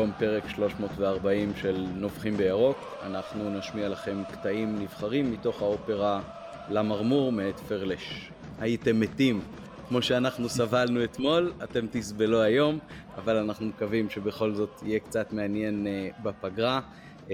במקום פרק 340 של נובחים בירוק. אנחנו נשמיע לכם קטעים נבחרים מתוך האופרה למרמור מאת פרלש. הייתם מתים כמו שאנחנו סבלנו אתמול, אתם תסבלו היום, אבל אנחנו מקווים שבכל זאת יהיה קצת מעניין uh, בפגרה. Uh,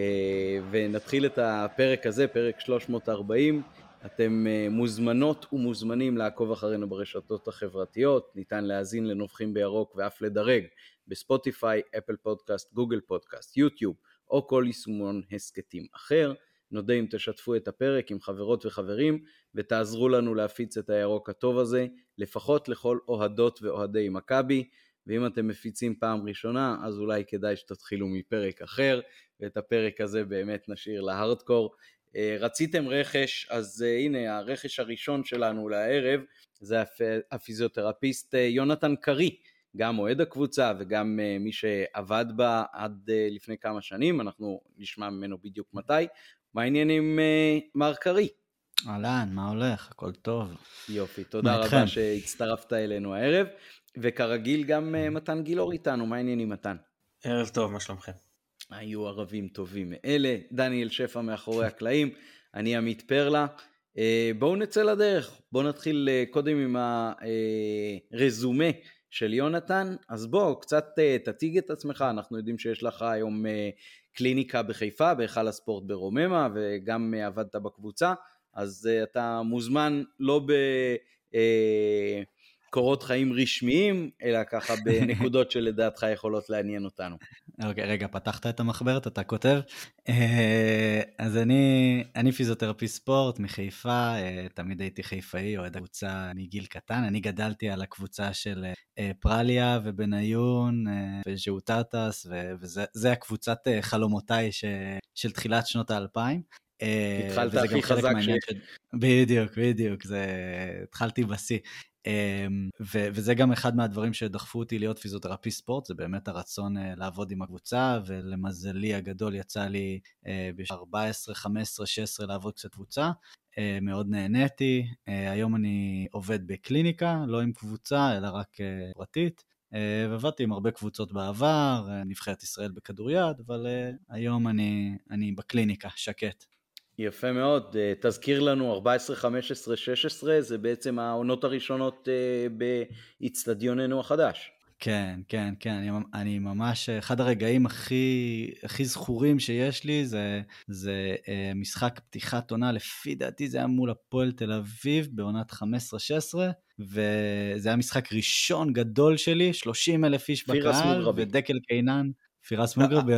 ונתחיל את הפרק הזה, פרק 340. אתם uh, מוזמנות ומוזמנים לעקוב אחרינו ברשתות החברתיות, ניתן להאזין לנובחים בירוק ואף לדרג בספוטיפיי, אפל פודקאסט, גוגל פודקאסט, יוטיוב או כל יישומון הסכתים אחר. נודה אם תשתפו את הפרק עם חברות וחברים ותעזרו לנו להפיץ את הירוק הטוב הזה, לפחות לכל אוהדות ואוהדי מכבי, ואם אתם מפיצים פעם ראשונה, אז אולי כדאי שתתחילו מפרק אחר, ואת הפרק הזה באמת נשאיר להארדקור. אה, רציתם רכש, אז אה, הנה הרכש הראשון שלנו לערב, זה הפיזיותרפיסט אה, יונתן קרי. גם אוהד הקבוצה וגם מי שעבד בה עד לפני כמה שנים, אנחנו נשמע ממנו בדיוק מתי. מה העניינים מר קרי? אהלן, מה הולך? הכל טוב. יופי, תודה רבה שהצטרפת אלינו הערב, וכרגיל גם אה, מתן גילאור איתנו, מה העניינים מתן? ערב טוב, מה שלומכם? היו ערבים טובים מאלה, דניאל שפע מאחורי הקלעים, אני עמית פרלה. אה, בואו נצא לדרך, בואו נתחיל אה, קודם עם הרזומה של יונתן, אז בוא, קצת תציג את עצמך, אנחנו יודעים שיש לך היום קליניקה בחיפה, בהיכל הספורט ברוממה, וגם עבדת בקבוצה, אז uh, אתה מוזמן לא בקורות אה, חיים רשמיים, אלא ככה בנקודות שלדעתך יכולות לעניין אותנו. אוקיי, okay, רגע, פתחת את המחברת, אתה כותב. אז אני, אני פיזיותרפיסט ספורט מחיפה, uh, תמיד הייתי חיפאי, אוהד הקבוצה מגיל קטן. אני גדלתי על הקבוצה של uh, פרליה ובניון uh, וז'אוטטס, וזה הקבוצת חלומותיי ש, של תחילת שנות האלפיים. אה, התחלת הכי חזק ש... בדיוק, בדיוק, זה... התחלתי בשיא. אמ, ו- וזה גם אחד מהדברים שדחפו אותי להיות פיזיותרפיסט ספורט, זה באמת הרצון uh, לעבוד עם הקבוצה, ולמזלי הגדול יצא לי uh, ב-14, 15, 16 לעבוד קצת קבוצה. Uh, מאוד נהניתי, uh, היום אני עובד בקליניקה, לא עם קבוצה, אלא רק פרטית. ועבדתי עם הרבה קבוצות בעבר, נבחרת ישראל בכדוריד, אבל היום אני, אני בקליניקה, שקט. יפה מאוד, אה, תזכיר לנו 14, 15, 16, זה בעצם העונות הראשונות אה, באיצטדיוננו החדש. כן, כן, כן, אני, אני ממש, אחד הרגעים הכי, הכי זכורים שיש לי זה, זה אה, משחק פתיחת עונה, לפי דעתי זה היה מול הפועל תל אביב בעונת 15-16, וזה היה משחק ראשון גדול שלי, 30 אלף איש בקהל, ודקל קינן. פירס מוגרבי,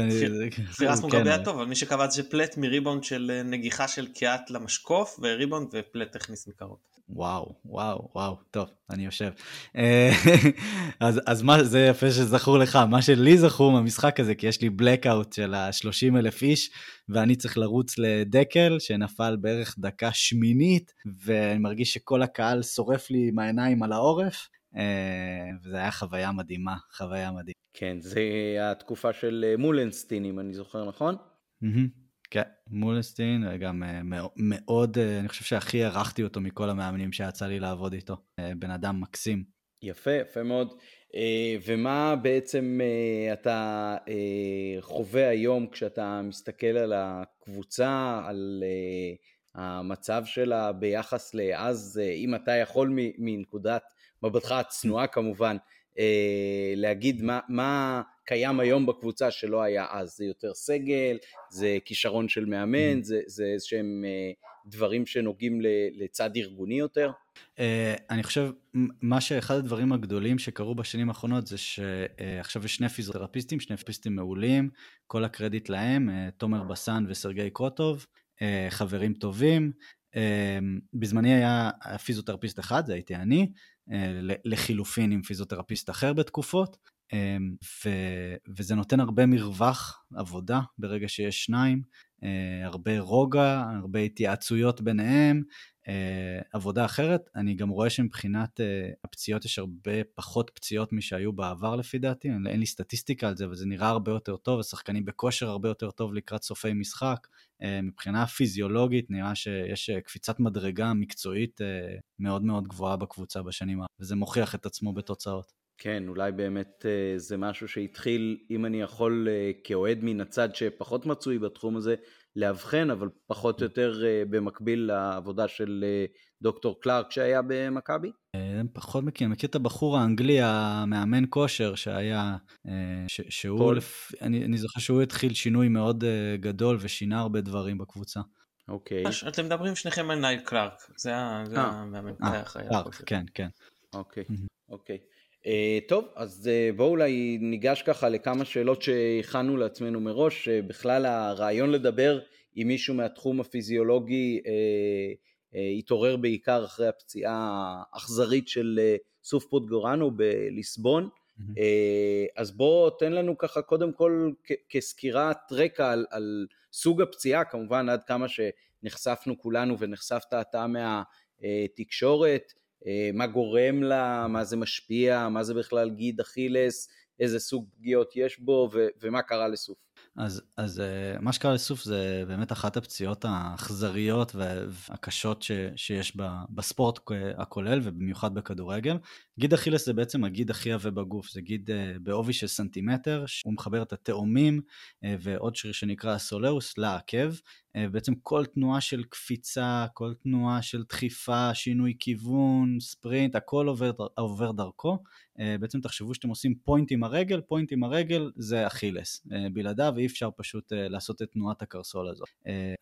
פירס מוגרבי היה טוב, אבל מי שקבע זה פלט מריבונד של אה, נגיחה של קיאט למשקוף, וריבונד ופלט הכניס מקרוב. וואו, וואו, וואו, טוב, אני יושב. אה, אז, אז מה, זה יפה שזכור לך, מה שלי זכור מהמשחק הזה, כי יש לי blackout של ה-30 אלף איש, ואני צריך לרוץ לדקל, שנפל בערך דקה שמינית, ואני מרגיש שכל הקהל שורף לי עם העיניים על העורף, אה, וזה היה חוויה מדהימה, חוויה מדהימה. כן, זה התקופה של אה, מולנסטין, אם אני זוכר נכון? כן, מולנסטין, גם אה, מאוד, אני חושב שהכי הערכתי אותו מכל המאמנים שיצא לי לעבוד איתו. בן אדם מקסים. יפה, יפה מאוד. ומה בעצם אתה חווה היום כשאתה מסתכל על הקבוצה, על המצב שלה ביחס לאז, אם אתה יכול מנקודת מבטך הצנועה כמובן, אה, להגיד מה, מה קיים היום בקבוצה שלא היה אז, זה יותר סגל, זה כישרון של מאמן, mm. זה, זה איזה שהם אה, דברים שנוגעים לצד ארגוני יותר? אה, אני חושב, מה שאחד הדברים הגדולים שקרו בשנים האחרונות זה שעכשיו יש שני פיזיותרפיסטים, שני פיזיותרפיסטים מעולים, כל הקרדיט להם, תומר בסן וסרגי קרוטוב, חברים טובים. בזמני היה פיזיותרפיסט אחד, זה הייתי אני, אה, לחילופין עם פיזיותרפיסט אחר בתקופות, אה, ו, וזה נותן הרבה מרווח עבודה ברגע שיש שניים, אה, הרבה רוגע, הרבה התייעצויות ביניהם, עבודה אחרת. אני גם רואה שמבחינת הפציעות יש הרבה פחות פציעות משהיו בעבר לפי דעתי, אין לי סטטיסטיקה על זה, אבל זה נראה הרבה יותר טוב, השחקנים בכושר הרבה יותר טוב לקראת סופי משחק. אה, מבחינה פיזיולוגית נראה שיש אה, קפיצת מדרגה מקצועית אה, מאוד מאוד גבוהה בקבוצה בשנים האחרונות, וזה מוכיח את עצמו בתוצאות. כן, אולי באמת זה משהו שהתחיל, אם אני יכול כאוהד מן הצד שפחות מצוי בתחום הזה, לאבחן, אבל פחות או יותר במקביל לעבודה של דוקטור קלארק שהיה במכבי? פחות מכיר, מכיר את הבחור האנגלי, המאמן כושר שהיה, ש, שהוא, לפ... אני, אני זוכר שהוא התחיל שינוי מאוד גדול ושינה הרבה דברים בקבוצה. אוקיי. אתם מדברים שניכם על נייל קלארק, זה המאמן קלארק, כן, כן. אוקיי, אוקיי. Uh, טוב, אז uh, בואו אולי ניגש ככה לכמה שאלות שהכנו לעצמנו מראש. Uh, בכלל הרעיון לדבר עם מישהו מהתחום הפיזיולוגי התעורר בעיקר אחרי הפציעה האכזרית של סוף פוטגורנו בליסבון. Mm-hmm. אז בוא תן לנו ככה קודם כל כסקירת רקע על, על סוג הפציעה, כמובן עד כמה שנחשפנו כולנו ונחשפת אתה מהתקשורת. אה, מה גורם לה, מה זה משפיע, מה זה בכלל גיד אכילס, איזה סוג פגיעות יש בו ו- ומה קרה לסוף. אז, אז אה, מה שקרה לסוף זה באמת אחת הפציעות האכזריות והקשות ש, שיש בספורט הכולל ובמיוחד בכדורגל. גיד אכילס זה בעצם הגיד הכי עבה בגוף, זה גיד אה, בעובי של סנטימטר, הוא מחבר את התאומים ועוד שריר שנקרא הסולאוס לעקב, אה, בעצם כל תנועה של קפיצה, כל תנועה של דחיפה, שינוי כיוון, ספרינט, הכל עובר, עובר דרכו. אה, בעצם תחשבו שאתם עושים point עם הרגל, point עם הרגל זה אכילס. אה, בלעדיו אי אפשר פשוט לעשות את תנועת הקרסול הזאת.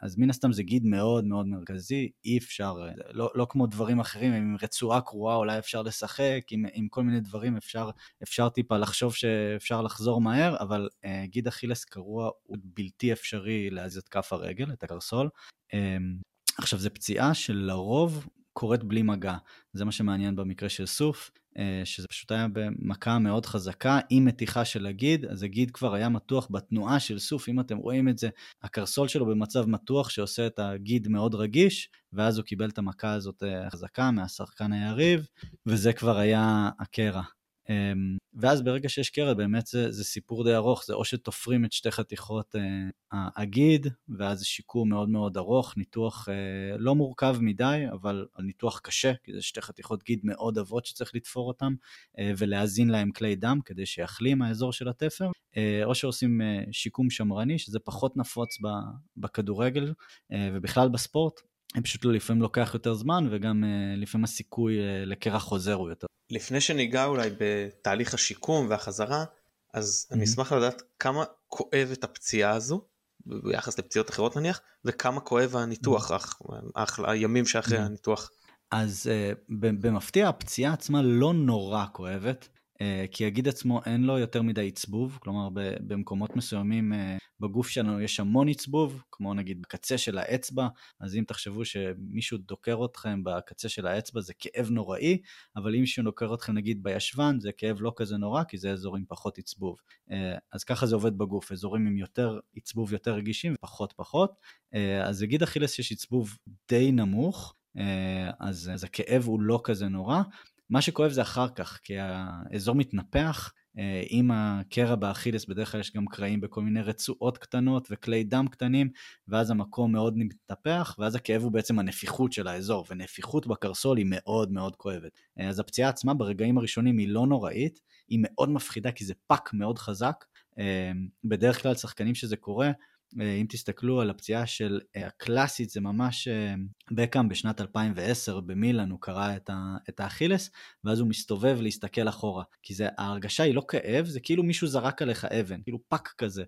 אז מן הסתם זה גיד מאוד מאוד מרכזי, אי אפשר, לא, לא כמו דברים אחרים, עם רצועה קרועה אולי אפשר לשחק, עם, עם כל מיני דברים אפשר, אפשר טיפה לחשוב שאפשר לחזור מהר, אבל גיד אכילס קרוע הוא בלתי אפשרי להזיז את כף הרגל, את הקרסול. אמ, עכשיו, זו פציעה שלרוב קורית בלי מגע. זה מה שמעניין במקרה של סוף, אה, שזה פשוט היה במכה מאוד חזקה, עם מתיחה של הגיד, אז הגיד כבר היה מתוח בתנועה של סוף, אם אתם רואים את זה, הקרסול שלו במצב מתוח שעושה את הגיד מאוד רגיש, ואז הוא קיבל את המכה הזאת אה, חזקה מהשחקן היריב, וזה כבר היה הקרע. אמ, ואז ברגע שיש קרע באמת זה, זה סיפור די ארוך, זה או שתופרים את שתי חתיכות אה, הגיד, ואז זה שיקום מאוד מאוד ארוך, ניתוח אה, לא מורכב מדי, אבל ניתוח קשה, כי זה שתי חתיכות גיד מאוד עבות שצריך לתפור אותן, אה, ולהזין להם כלי דם כדי שיחלים האזור של התפר, או שעושים שיקום שמרני, שזה פחות נפוץ בכדורגל ובכלל בספורט. פשוט לפעמים לוקח יותר זמן וגם לפעמים הסיכוי לקרח חוזר הוא יותר. לפני שניגע אולי בתהליך השיקום והחזרה, אז mm-hmm. אני אשמח לדעת כמה כואבת הפציעה הזו, ביחס לפציעות אחרות נניח, וכמה כואב הניתוח, mm-hmm. הימים שאחרי mm-hmm. הניתוח. אז uh, במפתיע הפציעה עצמה לא נורא כואבת. אה, כי הגיד עצמו אין לו יותר מדי עצבוב, כלומר במקומות מסוימים אה, בגוף שלנו יש המון עצבוב, כמו נגיד בקצה של האצבע, אז אם תחשבו שמישהו דוקר אתכם בקצה של האצבע זה כאב נוראי, אבל אם מישהו דוקר אתכם נגיד בישבן זה כאב לא כזה נורא, כי זה אזורים פחות עצבוב. אה, אז ככה זה עובד בגוף, אזורים עם יותר עצבוב יותר רגישים ופחות פחות. אז לגיד אכילס יש עצבוב די נמוך, אז, אז הכאב הוא לא כזה נורא. מה שכואב זה אחר כך, כי האזור מתנפח, אה, עם הקרע באכילס בדרך כלל יש גם קרעים בכל מיני רצועות קטנות וכלי דם קטנים, ואז המקום מאוד מתנפח, ואז הכאב הוא בעצם הנפיחות של האזור, ונפיחות בקרסול היא מאוד מאוד כואבת. אה, אז הפציעה עצמה ברגעים הראשונים היא לא נוראית, היא מאוד מפחידה כי זה פאק מאוד חזק. אה, בדרך כלל שחקנים שזה קורה, אם תסתכלו על הפציעה של אה, הקלאסית, זה ממש אה, בקאם בשנת 2010 במילאן, הוא קרע את האכילס, ואז הוא מסתובב להסתכל אחורה. כי זה, ההרגשה היא לא כאב, זה כאילו מישהו זרק עליך אבן, כאילו פאק כזה.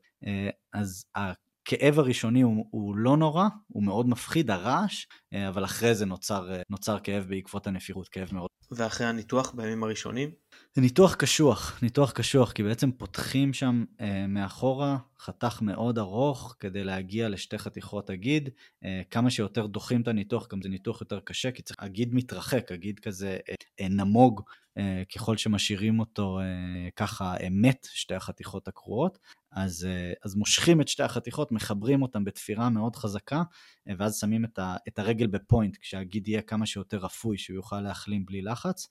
אז הכאב הראשוני הוא, הוא לא נורא, הוא מאוד מפחיד, הרעש, אבל אחרי זה נוצר, נוצר כאב בעקבות הנפיחות, כאב מאוד. ואחרי הניתוח בימים הראשונים? זה ניתוח קשוח, ניתוח קשוח, כי בעצם פותחים שם אה, מאחורה חתך מאוד ארוך כדי להגיע לשתי חתיכות הגיד. אה, כמה שיותר דוחים את הניתוח, גם זה ניתוח יותר קשה, כי צריך, הגיד מתרחק, הגיד כזה אה, אה, נמוג אה, ככל שמשאירים אותו אה, ככה מת שתי החתיכות הקרועות. אז, אה, אז מושכים את שתי החתיכות, מחברים אותן בתפירה מאוד חזקה, אה, ואז שמים את, ה, את הרגל בפוינט, כשהגיד יהיה כמה שיותר רפוי, שהוא יוכל להחלים בלי לחץ. לחץ.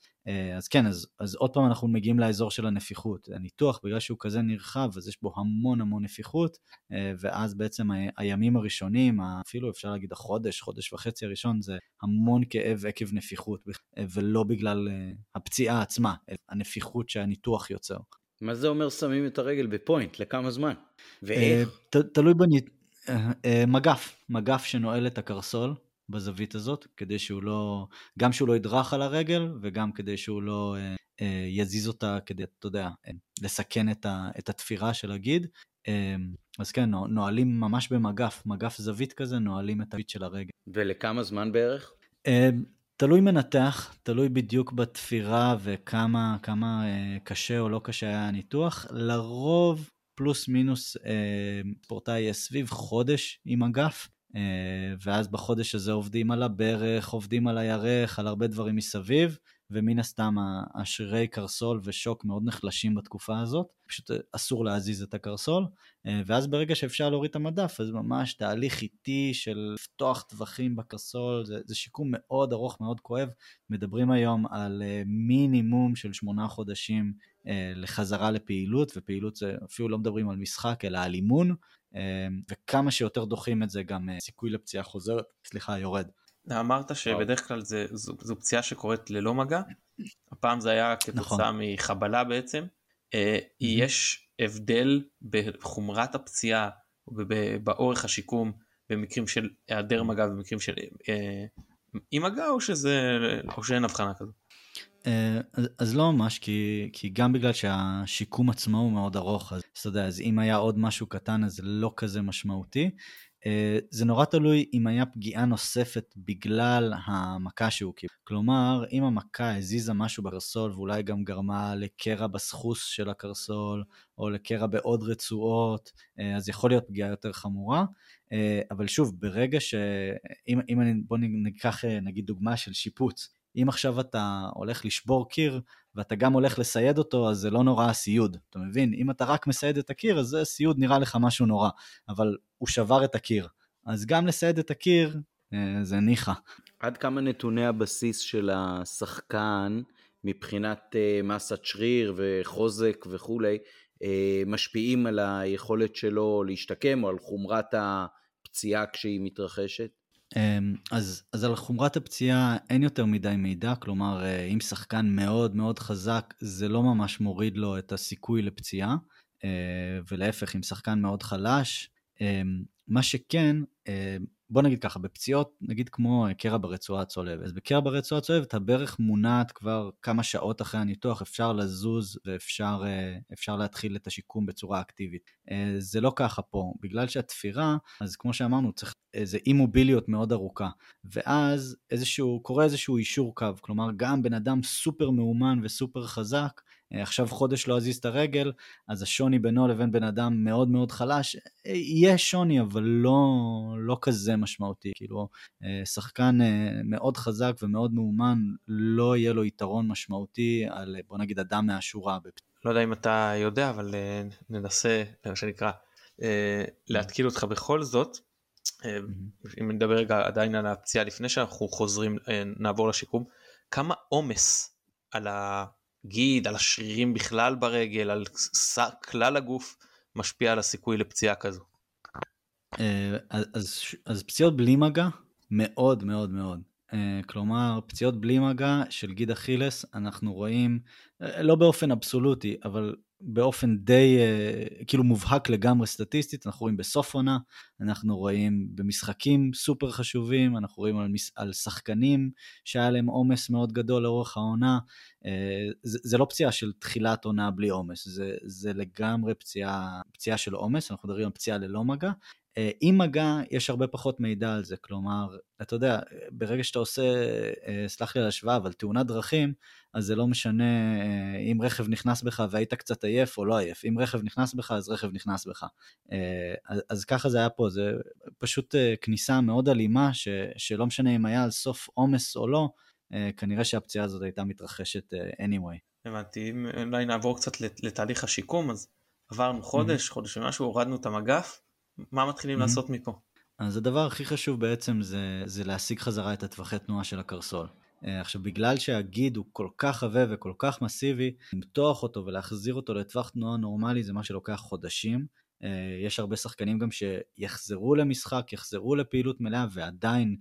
אז כן, אז, אז עוד פעם אנחנו מגיעים לאזור של הנפיחות. הניתוח, בגלל שהוא כזה נרחב, אז יש בו המון המון נפיחות, ואז בעצם הימים הראשונים, אפילו אפשר להגיד החודש, חודש וחצי הראשון, זה המון כאב עקב נפיחות, ולא בגלל הפציעה עצמה, הנפיחות שהניתוח יוצר. מה זה אומר שמים את הרגל בפוינט? לכמה זמן? ואיך? תלוי בנית... מגף, מגף שנועל את הקרסול בזווית הזאת, כדי שהוא לא, גם שהוא לא ידרך על הרגל וגם כדי שהוא לא אה, אה, יזיז אותה כדי, אתה יודע, אה, לסכן את, ה, את התפירה של הגיד. אה, אז כן, נועלים ממש במגף, מגף זווית כזה, נועלים את הזווית של הרגל. ולכמה זמן בערך? אה, תלוי מנתח, תלוי בדיוק בתפירה וכמה כמה, אה, קשה או לא קשה היה הניתוח. לרוב פלוס מינוס אה, ספורטאי יהיה סביב חודש עם אגף, ואז בחודש הזה עובדים על הברך, עובדים על הירך, על הרבה דברים מסביב, ומן הסתם השרירי קרסול ושוק מאוד נחלשים בתקופה הזאת, פשוט אסור להזיז את הקרסול, אה, ואז ברגע שאפשר להוריד את המדף, אז ממש תהליך איטי של לפתוח טווחים בקרסול, זה, זה שיקום מאוד ארוך, מאוד כואב. מדברים היום על אה, מינימום של שמונה חודשים לחזרה לפעילות, ופעילות זה אפילו לא מדברים על משחק, אלא על אימון, וכמה שיותר דוחים את זה, גם סיכוי לפציעה חוזרת, סליחה, יורד. אמרת שבדרך כלל זה, זו, זו פציעה שקורית ללא מגע, הפעם זה היה כתוצאה נכון. מחבלה בעצם. אה, יש הבדל בחומרת הפציעה ובאורך השיקום במקרים של היעדר מגע ובמקרים של אה, עם מגע או שזה או שאין הבחנה כזו. אה, אז לא ממש, כי, כי גם בגלל שהשיקום עצמו הוא מאוד ארוך, אז אתה יודע, אז אם היה עוד משהו קטן אז לא כזה משמעותי. אה, זה נורא תלוי אם היה פגיעה נוספת בגלל המכה שהוא קיבל. כלומר, אם המכה הזיזה משהו בקרסול ואולי גם גרמה לקרע בסחוס של הקרסול, או לקרע בעוד רצועות, אה, אז יכול להיות פגיעה יותר חמורה. אבל שוב, ברגע ש... אם, אם אני, בוא ניקח נגיד דוגמה של שיפוץ. אם עכשיו אתה הולך לשבור קיר ואתה גם הולך לסייד אותו, אז זה לא נורא הסיוד, אתה מבין? אם אתה רק מסייד את הקיר, אז זה סיוד נראה לך משהו נורא, אבל הוא שבר את הקיר. אז גם לסייד את הקיר, אה, זה ניחא. עד כמה נתוני הבסיס של השחקן, מבחינת אה, מסת שריר וחוזק וכולי, אה, משפיעים על היכולת שלו להשתקם או על חומרת הפציעה כשהיא מתרחשת? אמ, אז, אז על חומרת הפציעה אין יותר מדי מידע, כלומר אה, אם שחקן מאוד מאוד חזק זה לא ממש מוריד לו את הסיכוי לפציעה, אה, ולהפך אם שחקן מאוד חלש, אמ, מה שכן, אה, בוא נגיד ככה, בפציעות, נגיד כמו קרע ברצועה הצולבת, אז בקרע ברצועה הצולבת הברך מונעת כבר כמה שעות אחרי הניתוח, אפשר לזוז ואפשר להתחיל את השיקום בצורה אקטיבית. זה לא ככה פה, בגלל שהתפירה, אז כמו שאמרנו, צריך איזה אי מוביליות מאוד ארוכה, ואז איזשהו, קורה איזשהו אישור קו, כלומר גם בן אדם סופר מאומן וסופר חזק, אה, עכשיו חודש לא אזיז את הרגל, אז השוני בינו לבין בן אדם מאוד מאוד חלש, אה, יש שוני אבל לא, לא כזה משמעותי, כאילו אה, שחקן מאוד חזק ומאוד מאומן, לא יהיה לו יתרון משמעותי על בוא נגיד אדם מהשורה. לא יודע אם אתה יודע אבל ננסה, מה שנקרא, להתקיל אותך בכל זאת. אם נדבר רגע עדיין על הפציעה לפני שאנחנו חוזרים נעבור לשיקום כמה עומס על הגיד על השרירים בכלל ברגל על כלל הגוף משפיע על הסיכוי לפציעה כזו. אה, אז, אז פציעות בלי מגע מאוד מאוד מאוד כלומר פציעות בלי מגע של גיד אכילס אנחנו רואים אה, לא באופן אבסולוטי אבל באופן די uh, כאילו מובהק לגמרי סטטיסטית, אנחנו רואים בסוף עונה, אנחנו רואים במשחקים סופר חשובים, אנחנו רואים על, מס, על שחקנים שהיה להם עומס מאוד גדול לאורך העונה. זה, זה לא פציעה של תחילת עונה בלי עומס, זה, זה לגמרי פציעה, פציעה של עומס, אנחנו מדברים על פציעה ללא מגע, אה, עם מגע יש הרבה פחות מידע על זה, כלומר, אתה יודע, ברגע שאתה עושה, אה, סלח לי על השוואה, אבל תאונת דרכים, אז זה לא משנה אה, אם רכב נכנס בך והיית קצת עייף או לא עייף, אם רכב נכנס בך אז רכב נכנס בך. אז, אז ככה זה היה פה, זה פשוט כניסה מאוד אלימה, ש, שלא משנה אם היה על סוף עומס או לא, כנראה שהפציעה הזאת הייתה מתרחשת anyway. הבנתי, אם אולי נעבור קצת לתהליך השיקום, אז עברנו חודש, mm-hmm. חודש ומשהו, הורדנו את המגף. מה מתחילים mm-hmm. לעשות מפה? אז הדבר הכי חשוב בעצם זה, זה להשיג חזרה את הטווחי תנועה של הקרסול. עכשיו, בגלל שהגיד הוא כל כך עבה וכל כך מסיבי, למתוח אותו ולהחזיר אותו לטווח תנועה נורמלי זה מה שלוקח חודשים. יש הרבה שחקנים גם שיחזרו למשחק, יחזרו לפעילות מלאה ועדיין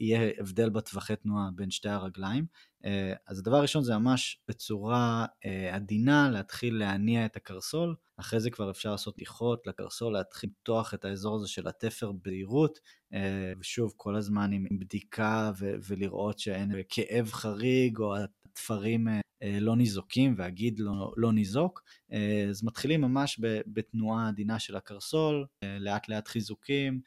יהיה הבדל בטווחי תנועה בין שתי הרגליים. אה, אז הדבר הראשון זה ממש בצורה אה, עדינה להתחיל להניע את הקרסול, אחרי זה כבר אפשר לעשות תיחות לקרסול, להתחיל לפתוח את האזור הזה של התפר בהירות, אה, ושוב כל הזמן עם בדיקה ולראות שאין כאב חריג או התפרים אה, לא ניזוקים והגיד לא, לא ניזוק, אה, אז מתחילים ממש בתנועה עדינה של הקרסול, אה, לאט לאט חיזוקים,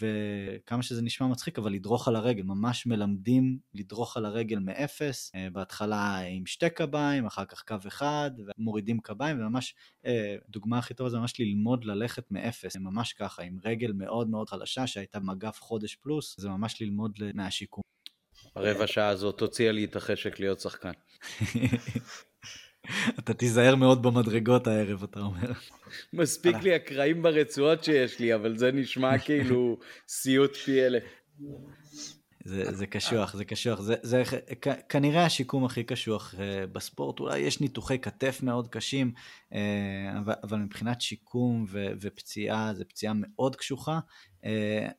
וכמה שזה נשמע מצחיק, אבל לדרוך על הרגל, ממש מלמדים לדרוך על הרגל מאפס, בהתחלה עם שתי קביים, אחר כך קו אחד, ומורידים קביים, וממש, דוגמה הכי טובה זה ממש ללמוד ללכת מאפס, ממש ככה, עם רגל מאוד מאוד חלשה שהייתה מגף חודש פלוס, זה ממש ללמוד מהשיקום. הרבע שעה הזאת הוציאה לי את החשק להיות שחקן. אתה תיזהר מאוד במדרגות הערב, אתה אומר. מספיק לי הקרעים ברצועות שיש לי, אבל זה נשמע כאילו סיוט פי אלף. זה, זה קשוח, זה קשוח. זה, זה כנראה השיקום הכי קשוח אה, בספורט. אולי יש ניתוחי כתף מאוד קשים, אה, אבל, אבל מבחינת שיקום ו, ופציעה, זו פציעה מאוד קשוחה. Uh,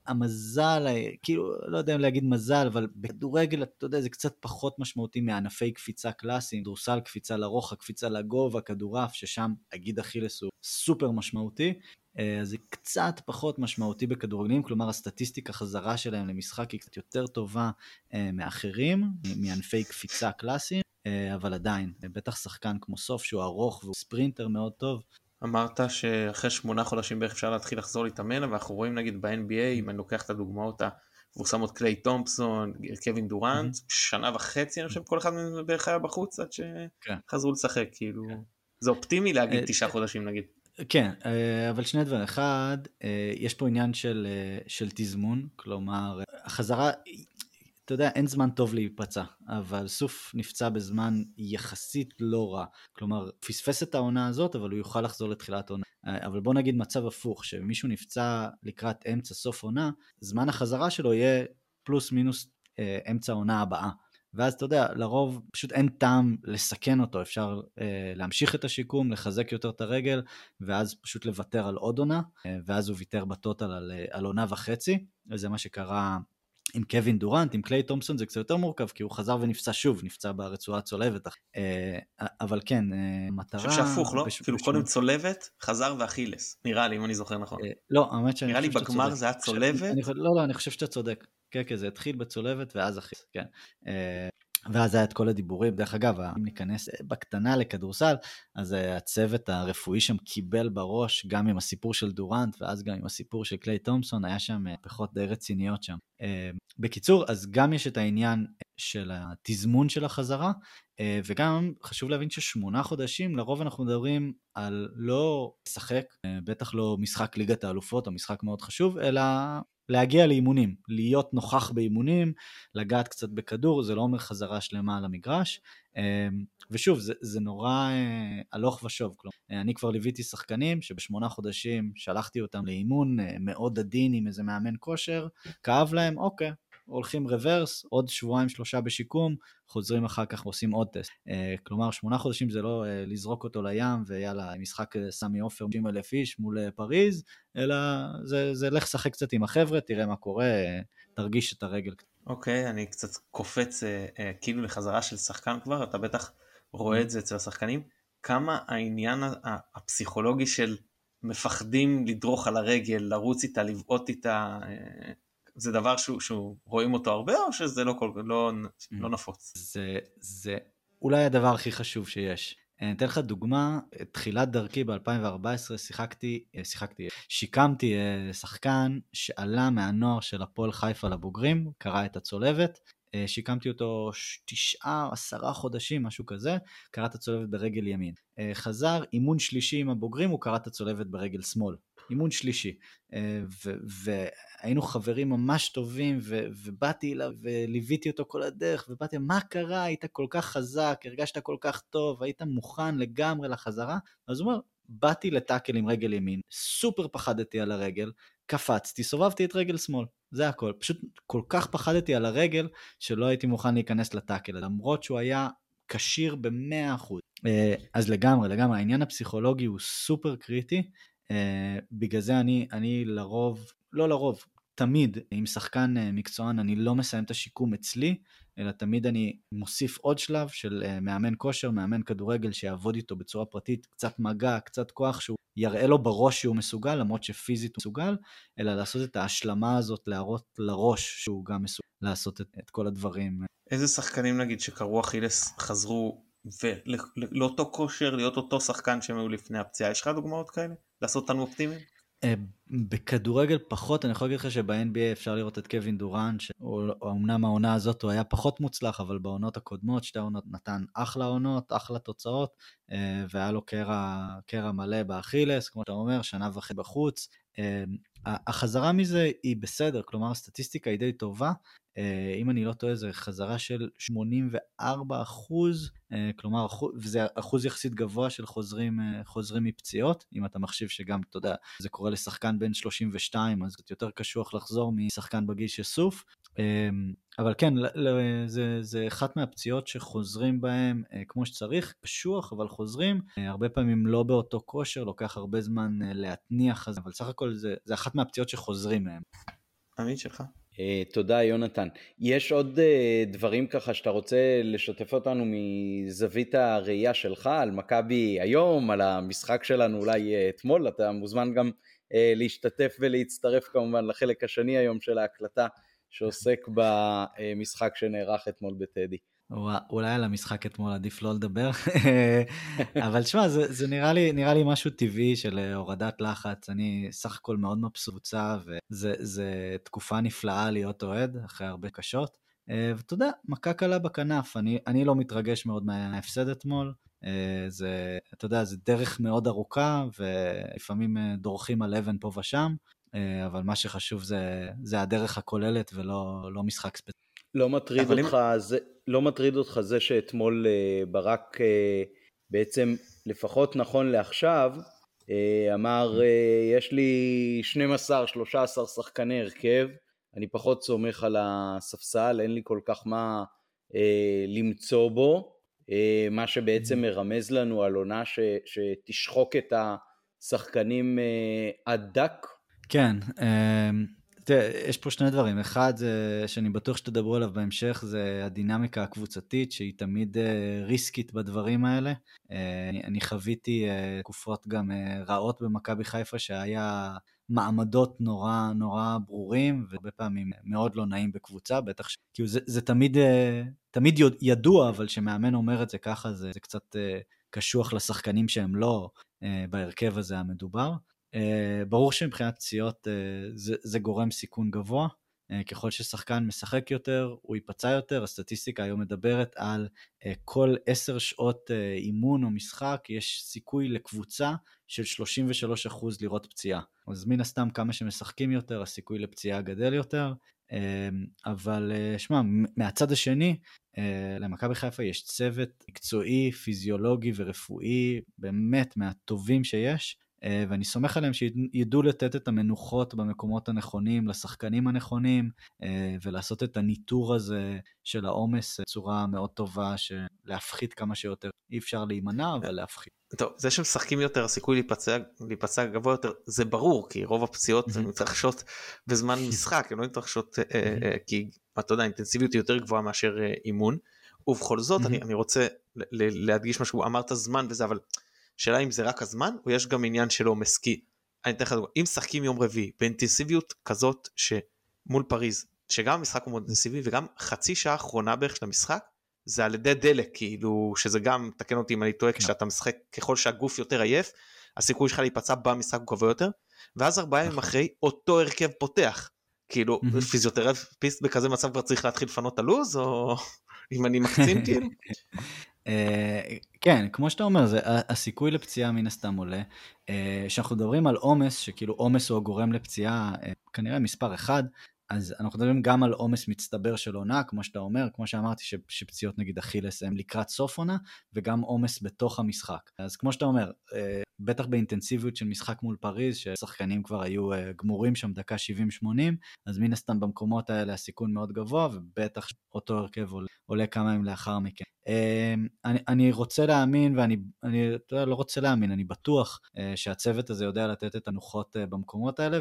המזל, כאילו, לא יודע אם להגיד מזל, אבל בכדורגל, אתה יודע, זה קצת פחות משמעותי מענפי קפיצה קלאסיים, דורסל, קפיצה לרוחק, קפיצה לגובה, כדורעף, ששם הגיד אכילס הוא סופר משמעותי. Uh, זה קצת פחות משמעותי בכדורגלים, כלומר הסטטיסטיקה חזרה שלהם למשחק היא קצת יותר טובה uh, מאחרים, מענפי קפיצה קלאסיים, uh, אבל עדיין, בטח שחקן כמו סוף שהוא ארוך והוא ספרינטר מאוד טוב, אמרת שאחרי שמונה חודשים בערך אפשר להתחיל לחזור להתאמן, אבל אנחנו רואים נגיד ב-NBA, אם אני לוקח את הדוגמאות המפורסמות קליי תומפסון, קווין דורנט, שנה וחצי אני חושב כל אחד מהם בערך היה בחוץ עד שחזרו כן. לשחק, כאילו, כן. זה אופטימי להגיד אה, תשעה חודשים נגיד. כן, אה, אבל שני דברים. אחד, אה, יש פה עניין של, של תזמון, כלומר, החזרה, אתה יודע, אין זמן טוב להיפצע, אבל סוף נפצע בזמן יחסית לא רע. כלומר, פספס את העונה הזאת, אבל הוא יוכל לחזור לתחילת עונה. אבל בוא נגיד מצב הפוך, שמישהו נפצע לקראת אמצע סוף עונה, זמן החזרה שלו יהיה פלוס מינוס אה, אמצע העונה הבאה. ואז אתה יודע, לרוב פשוט אין טעם לסכן אותו, אפשר אה, להמשיך את השיקום, לחזק יותר את הרגל, ואז פשוט לוותר על עוד עונה, אה, ואז הוא ויתר בטוטל על, אה, על עונה וחצי, וזה מה שקרה עם קווין דורנט, עם קליי תומפסון זה קצת יותר מורכב, כי הוא חזר ונפצע שוב, נפצע ברצועה הצולבת. אה, אבל כן, מטרה... אני חושב שהפוך, לא? כאילו קודם צולבת, חזר ואכילס, נראה לי, אם אני זוכר נכון. אה, לא, האמת שאני חושב שאתה צודק. נראה לי בגמר זה היה צולבת. לא, לא, אני חושב שאתה צודק. כן, כן, זה התחיל בצולבת ואז אכילס, כן. אה, ואז היה את כל הדיבורים. דרך אגב, אם ניכנס בקטנה לכדורסל, אז הצוות הרפואי שם קיבל בראש, גם עם הסיפור של דורנט, ואז גם עם הסיפור של קליי תומפסון, היה שם מהפכות די רציניות שם. אה, בקיצור, אז גם יש את העניין של התזמון של החזרה, אה, וגם חשוב להבין ששמונה חודשים, לרוב אנחנו מדברים על לא לשחק, אה, בטח לא משחק ליגת האלופות או משחק מאוד חשוב, אלא להגיע לאימונים, להיות נוכח באימונים, לגעת קצת בכדור, זה לא אומר חזרה שלמה על המגרש. אמ, ושוב, זה, זה נורא אה, הלוך ושוב. כלומר, אה, אני כבר ליוויתי שחקנים שבשמונה חודשים שלחתי אותם לאימון אה, מאוד עדין עם איזה מאמן כושר, כאב להם, אוקיי, הולכים רוורס, עוד שבועיים שלושה בשיקום, חוזרים אחר כך ועושים עוד טסט. Uh, כלומר, שמונה חודשים זה לא uh, לזרוק אותו לים ויאללה, משחק סמי עופר 60 אלף איש מול פריז, אלא זה, זה לך לשחק קצת עם החבר'ה, תראה מה קורה, תרגיש את הרגל. אוקיי, okay, אני קצת קופץ uh, uh, כאילו לחזרה של שחקן כבר, אתה בטח רואה את זה אצל השחקנים. כמה העניין הפסיכולוגי של מפחדים לדרוך על הרגל, לרוץ איתה, לבעוט איתה, זה דבר שהוא, שהוא רואים אותו הרבה או שזה לא, כל, לא, לא נפוץ? זה, זה אולי הדבר הכי חשוב שיש. אני אתן לך דוגמה, תחילת דרכי ב-2014 שיחקתי, אה, שיחקתי, שיקמתי אה, שחקן שעלה מהנוער של הפועל חיפה לבוגרים, קרא את הצולבת, אה, שיקמתי אותו תשעה, עשרה חודשים, משהו כזה, קרא את הצולבת ברגל ימין. חזר, אימון שלישי עם הבוגרים, הוא קרא את הצולבת ברגל שמאל. אימון שלישי. והיינו חברים ממש טובים, ובאתי אליו וליוויתי אותו כל הדרך, ובאתי, מה קרה? היית כל כך חזק, הרגשת כל כך טוב, היית מוכן לגמרי לחזרה? אז הוא אומר, באתי לטאקל עם רגל ימין, סופר פחדתי על הרגל, קפצתי, סובבתי את רגל שמאל, זה הכל. פשוט כל כך פחדתי על הרגל, שלא הייתי מוכן להיכנס לטאקל, למרות שהוא היה כשיר ב-100%. אה, אז לגמרי, לגמרי, העניין הפסיכולוגי הוא סופר קריטי, אה, בגלל זה אני, אני לרוב, לא לרוב, תמיד עם שחקן אה, מקצוען אני לא מסיים את השיקום אצלי, אלא תמיד אני מוסיף עוד שלב של מאמן כושר, מאמן כדורגל שיעבוד איתו בצורה פרטית, קצת מגע, קצת כוח, שהוא יראה לו בראש שהוא מסוגל, למרות שפיזית הוא מסוגל, אלא לעשות את ההשלמה הזאת, להראות לראש שהוא גם מסוגל לעשות את, את כל הדברים. איזה שחקנים נגיד שקראו אכילס חזרו ולאותו כושר להיות אותו שחקן שהם היו לפני הפציעה יש לך דוגמאות כאלה לעשות אותנו אופטימיים? אה, בכדורגל פחות אני יכול להגיד לך שב-NBA אפשר לראות את קווין דורן שאומנם העונה הזאת הוא היה פחות מוצלח אבל בעונות הקודמות שתי העונות נתן אחלה עונות אחלה תוצאות אה, והיה לו קרע, קרע מלא באכילס כמו שאתה אומר שנה וחצי בחוץ אה, החזרה מזה היא בסדר כלומר הסטטיסטיקה היא די טובה אה, אם אני לא טועה זה חזרה של 84 אחוז, אה, כלומר, וזה אחוז יחסית גבוה של חוזרים, אה, חוזרים מפציעות, אם אתה מחשיב שגם, אתה יודע, זה קורה לשחקן בן 32, אז זה יותר קשוח לחזור משחקן בגיל של סוף. אבל כן, זה, זה אחת מהפציעות שחוזרים בהם כמו שצריך, קשוח, אבל חוזרים, הרבה פעמים לא באותו כושר, לוקח הרבה זמן להתניח, אבל סך הכל זה, זה אחת מהפציעות שחוזרים מהם. עמית שלך? Uh, תודה יונתן. יש עוד uh, דברים ככה שאתה רוצה לשתף אותנו מזווית הראייה שלך על מכבי היום, על המשחק שלנו אולי uh, אתמול, אתה מוזמן גם uh, להשתתף ולהצטרף כמובן לחלק השני היום של ההקלטה שעוסק במשחק שנערך אתמול בטדי. אולי על המשחק אתמול עדיף לא לדבר, אבל שמע, זה, זה נראה, לי, נראה לי משהו טבעי של אה, הורדת לחץ, אני סך הכל מאוד מבסוצה, וזה תקופה נפלאה להיות אוהד אחרי הרבה קשות. אה, ואתה יודע, מכה קלה בכנף, אני, אני לא מתרגש מאוד מההפסד אתמול, אה, זה, אתה יודע, זה דרך מאוד ארוכה, ולפעמים דורכים על אבן פה ושם, אבל מה שחשוב זה, זה הדרך הכוללת ולא לא משחק ספציפי. לא מטריד אותך, אם... זה, לא מטריד אותך זה שאתמול uh, ברק uh, בעצם, לפחות נכון לעכשיו, אמר uh, יש לי 12-13 שחקני הרכב, אני פחות סומך על הספסל, אין לי כל כך מה למצוא בו, מה שבעצם מרמז לנו על עונה ש, שתשחוק את השחקנים עד דק. כן, תראה, יש פה שני דברים. אחד, זה, שאני בטוח שתדברו עליו בהמשך, זה הדינמיקה הקבוצתית, שהיא תמיד uh, ריסקית בדברים האלה. Uh, אני, אני חוויתי תקופות גם רעות במכבי חיפה, שהיה מעמדות נורא נורא ברורים, והרבה פעמים מאוד לא נעים בקבוצה, בטח ש... כאילו זה, זה תמיד, תמיד ידוע, אבל כשמאמן אומר את זה ככה, זה, זה קצת קשוח לשחקנים שהם לא בהרכב הזה המדובר. Uh, ברור שמבחינת פציעות uh, זה, זה גורם סיכון גבוה. Uh, ככל ששחקן משחק יותר, הוא ייפצע יותר. הסטטיסטיקה היום מדברת על כל עשר שעות אימון או משחק, יש סיכוי לקבוצה של 33% לראות פציעה. אז מן הסתם כמה שמשחקים יותר, הסיכוי לפציעה גדל יותר. אבל שמע, מהצד השני, למכבי חיפה יש צוות מקצועי, פיזיולוגי ורפואי, באמת מהטובים שיש. אה, ואני סומך עליהם שידעו לתת את המנוחות במקומות הנכונים, לשחקנים הנכונים, אה, ולעשות את הניטור הזה של העומס בצורה מאוד טובה, להפחית כמה שיותר. אי אפשר להימנע, אבל להפחית. טוב, זה שמשחקים יותר, הסיכוי להיפצע, להיפצע גבוה יותר, זה ברור, כי רוב הפציעות מתרחשות בזמן משחק, הן לא מתרחשות, אה, כי אתה יודע, האינטנסיביות היא יותר גבוהה מאשר אימון. ובכל זאת, אני, אני רוצה להדגיש משהו, אמרת זמן וזה, אבל שאלה אם זה רק הזמן או יש גם עניין של עומס כי אני אתן לך דוגמא אם משחקים יום רביעי באינטנסיביות כזאת שמול פריז שגם המשחק הוא מאוד אינטנסיבי וגם חצי שעה אחרונה בערך של המשחק זה על ידי דלק כאילו שזה גם תקן אותי אם אני טועה כן. כשאתה משחק ככל שהגוף יותר עייף הסיכוי שלך להיפצע במשחק הוא גבוה יותר ואז ארבעה ימים נכון. אחרי אותו הרכב פותח כאילו פיזיותרפיסט בכזה מצב כבר צריך להתחיל לפנות את הלו"ז או אם אני מקצין כאילו. אה, כן, כמו שאתה אומר, זה, הסיכוי לפציעה מן הסתם עולה. אה, כשאנחנו מדברים על עומס, שכאילו עומס הוא הגורם לפציעה אה, כנראה מספר אחד, אז אנחנו מדברים גם על עומס מצטבר של עונה, כמו שאתה אומר, כמו שאמרתי שפציעות נגיד אכילס הם לקראת סוף עונה, וגם עומס בתוך המשחק. אז כמו שאתה אומר, בטח באינטנסיביות של משחק מול פריז, ששחקנים כבר היו גמורים שם דקה 70-80, אז מן הסתם במקומות האלה הסיכון מאוד גבוה, ובטח אותו הרכב עולה, עולה כמה ימים לאחר מכן. אני, אני רוצה להאמין, ואני אני, לא רוצה להאמין, אני בטוח שהצוות הזה יודע לתת את הנוחות במקומות האלה,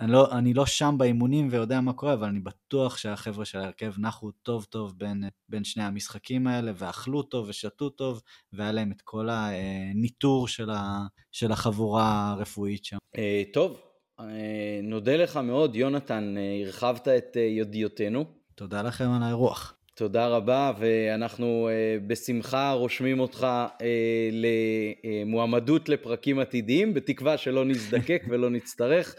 ואני לא, לא שם באימונים ויודע מה קורה, אבל אני בטוח שהחבר'ה של ההרכב נחו טוב טוב בין, בין שני המשחקים האלה, ואכלו טוב ושתו טוב, והיה להם את כל הניטור של, ה, של החבורה הרפואית שם. אה, טוב, אה, נודה לך מאוד, יונתן, אה, הרחבת את ידיעותינו. תודה לכם על האירוח. תודה רבה, ואנחנו בשמחה רושמים אותך למועמדות לפרקים עתידיים, בתקווה שלא נזדקק ולא נצטרך,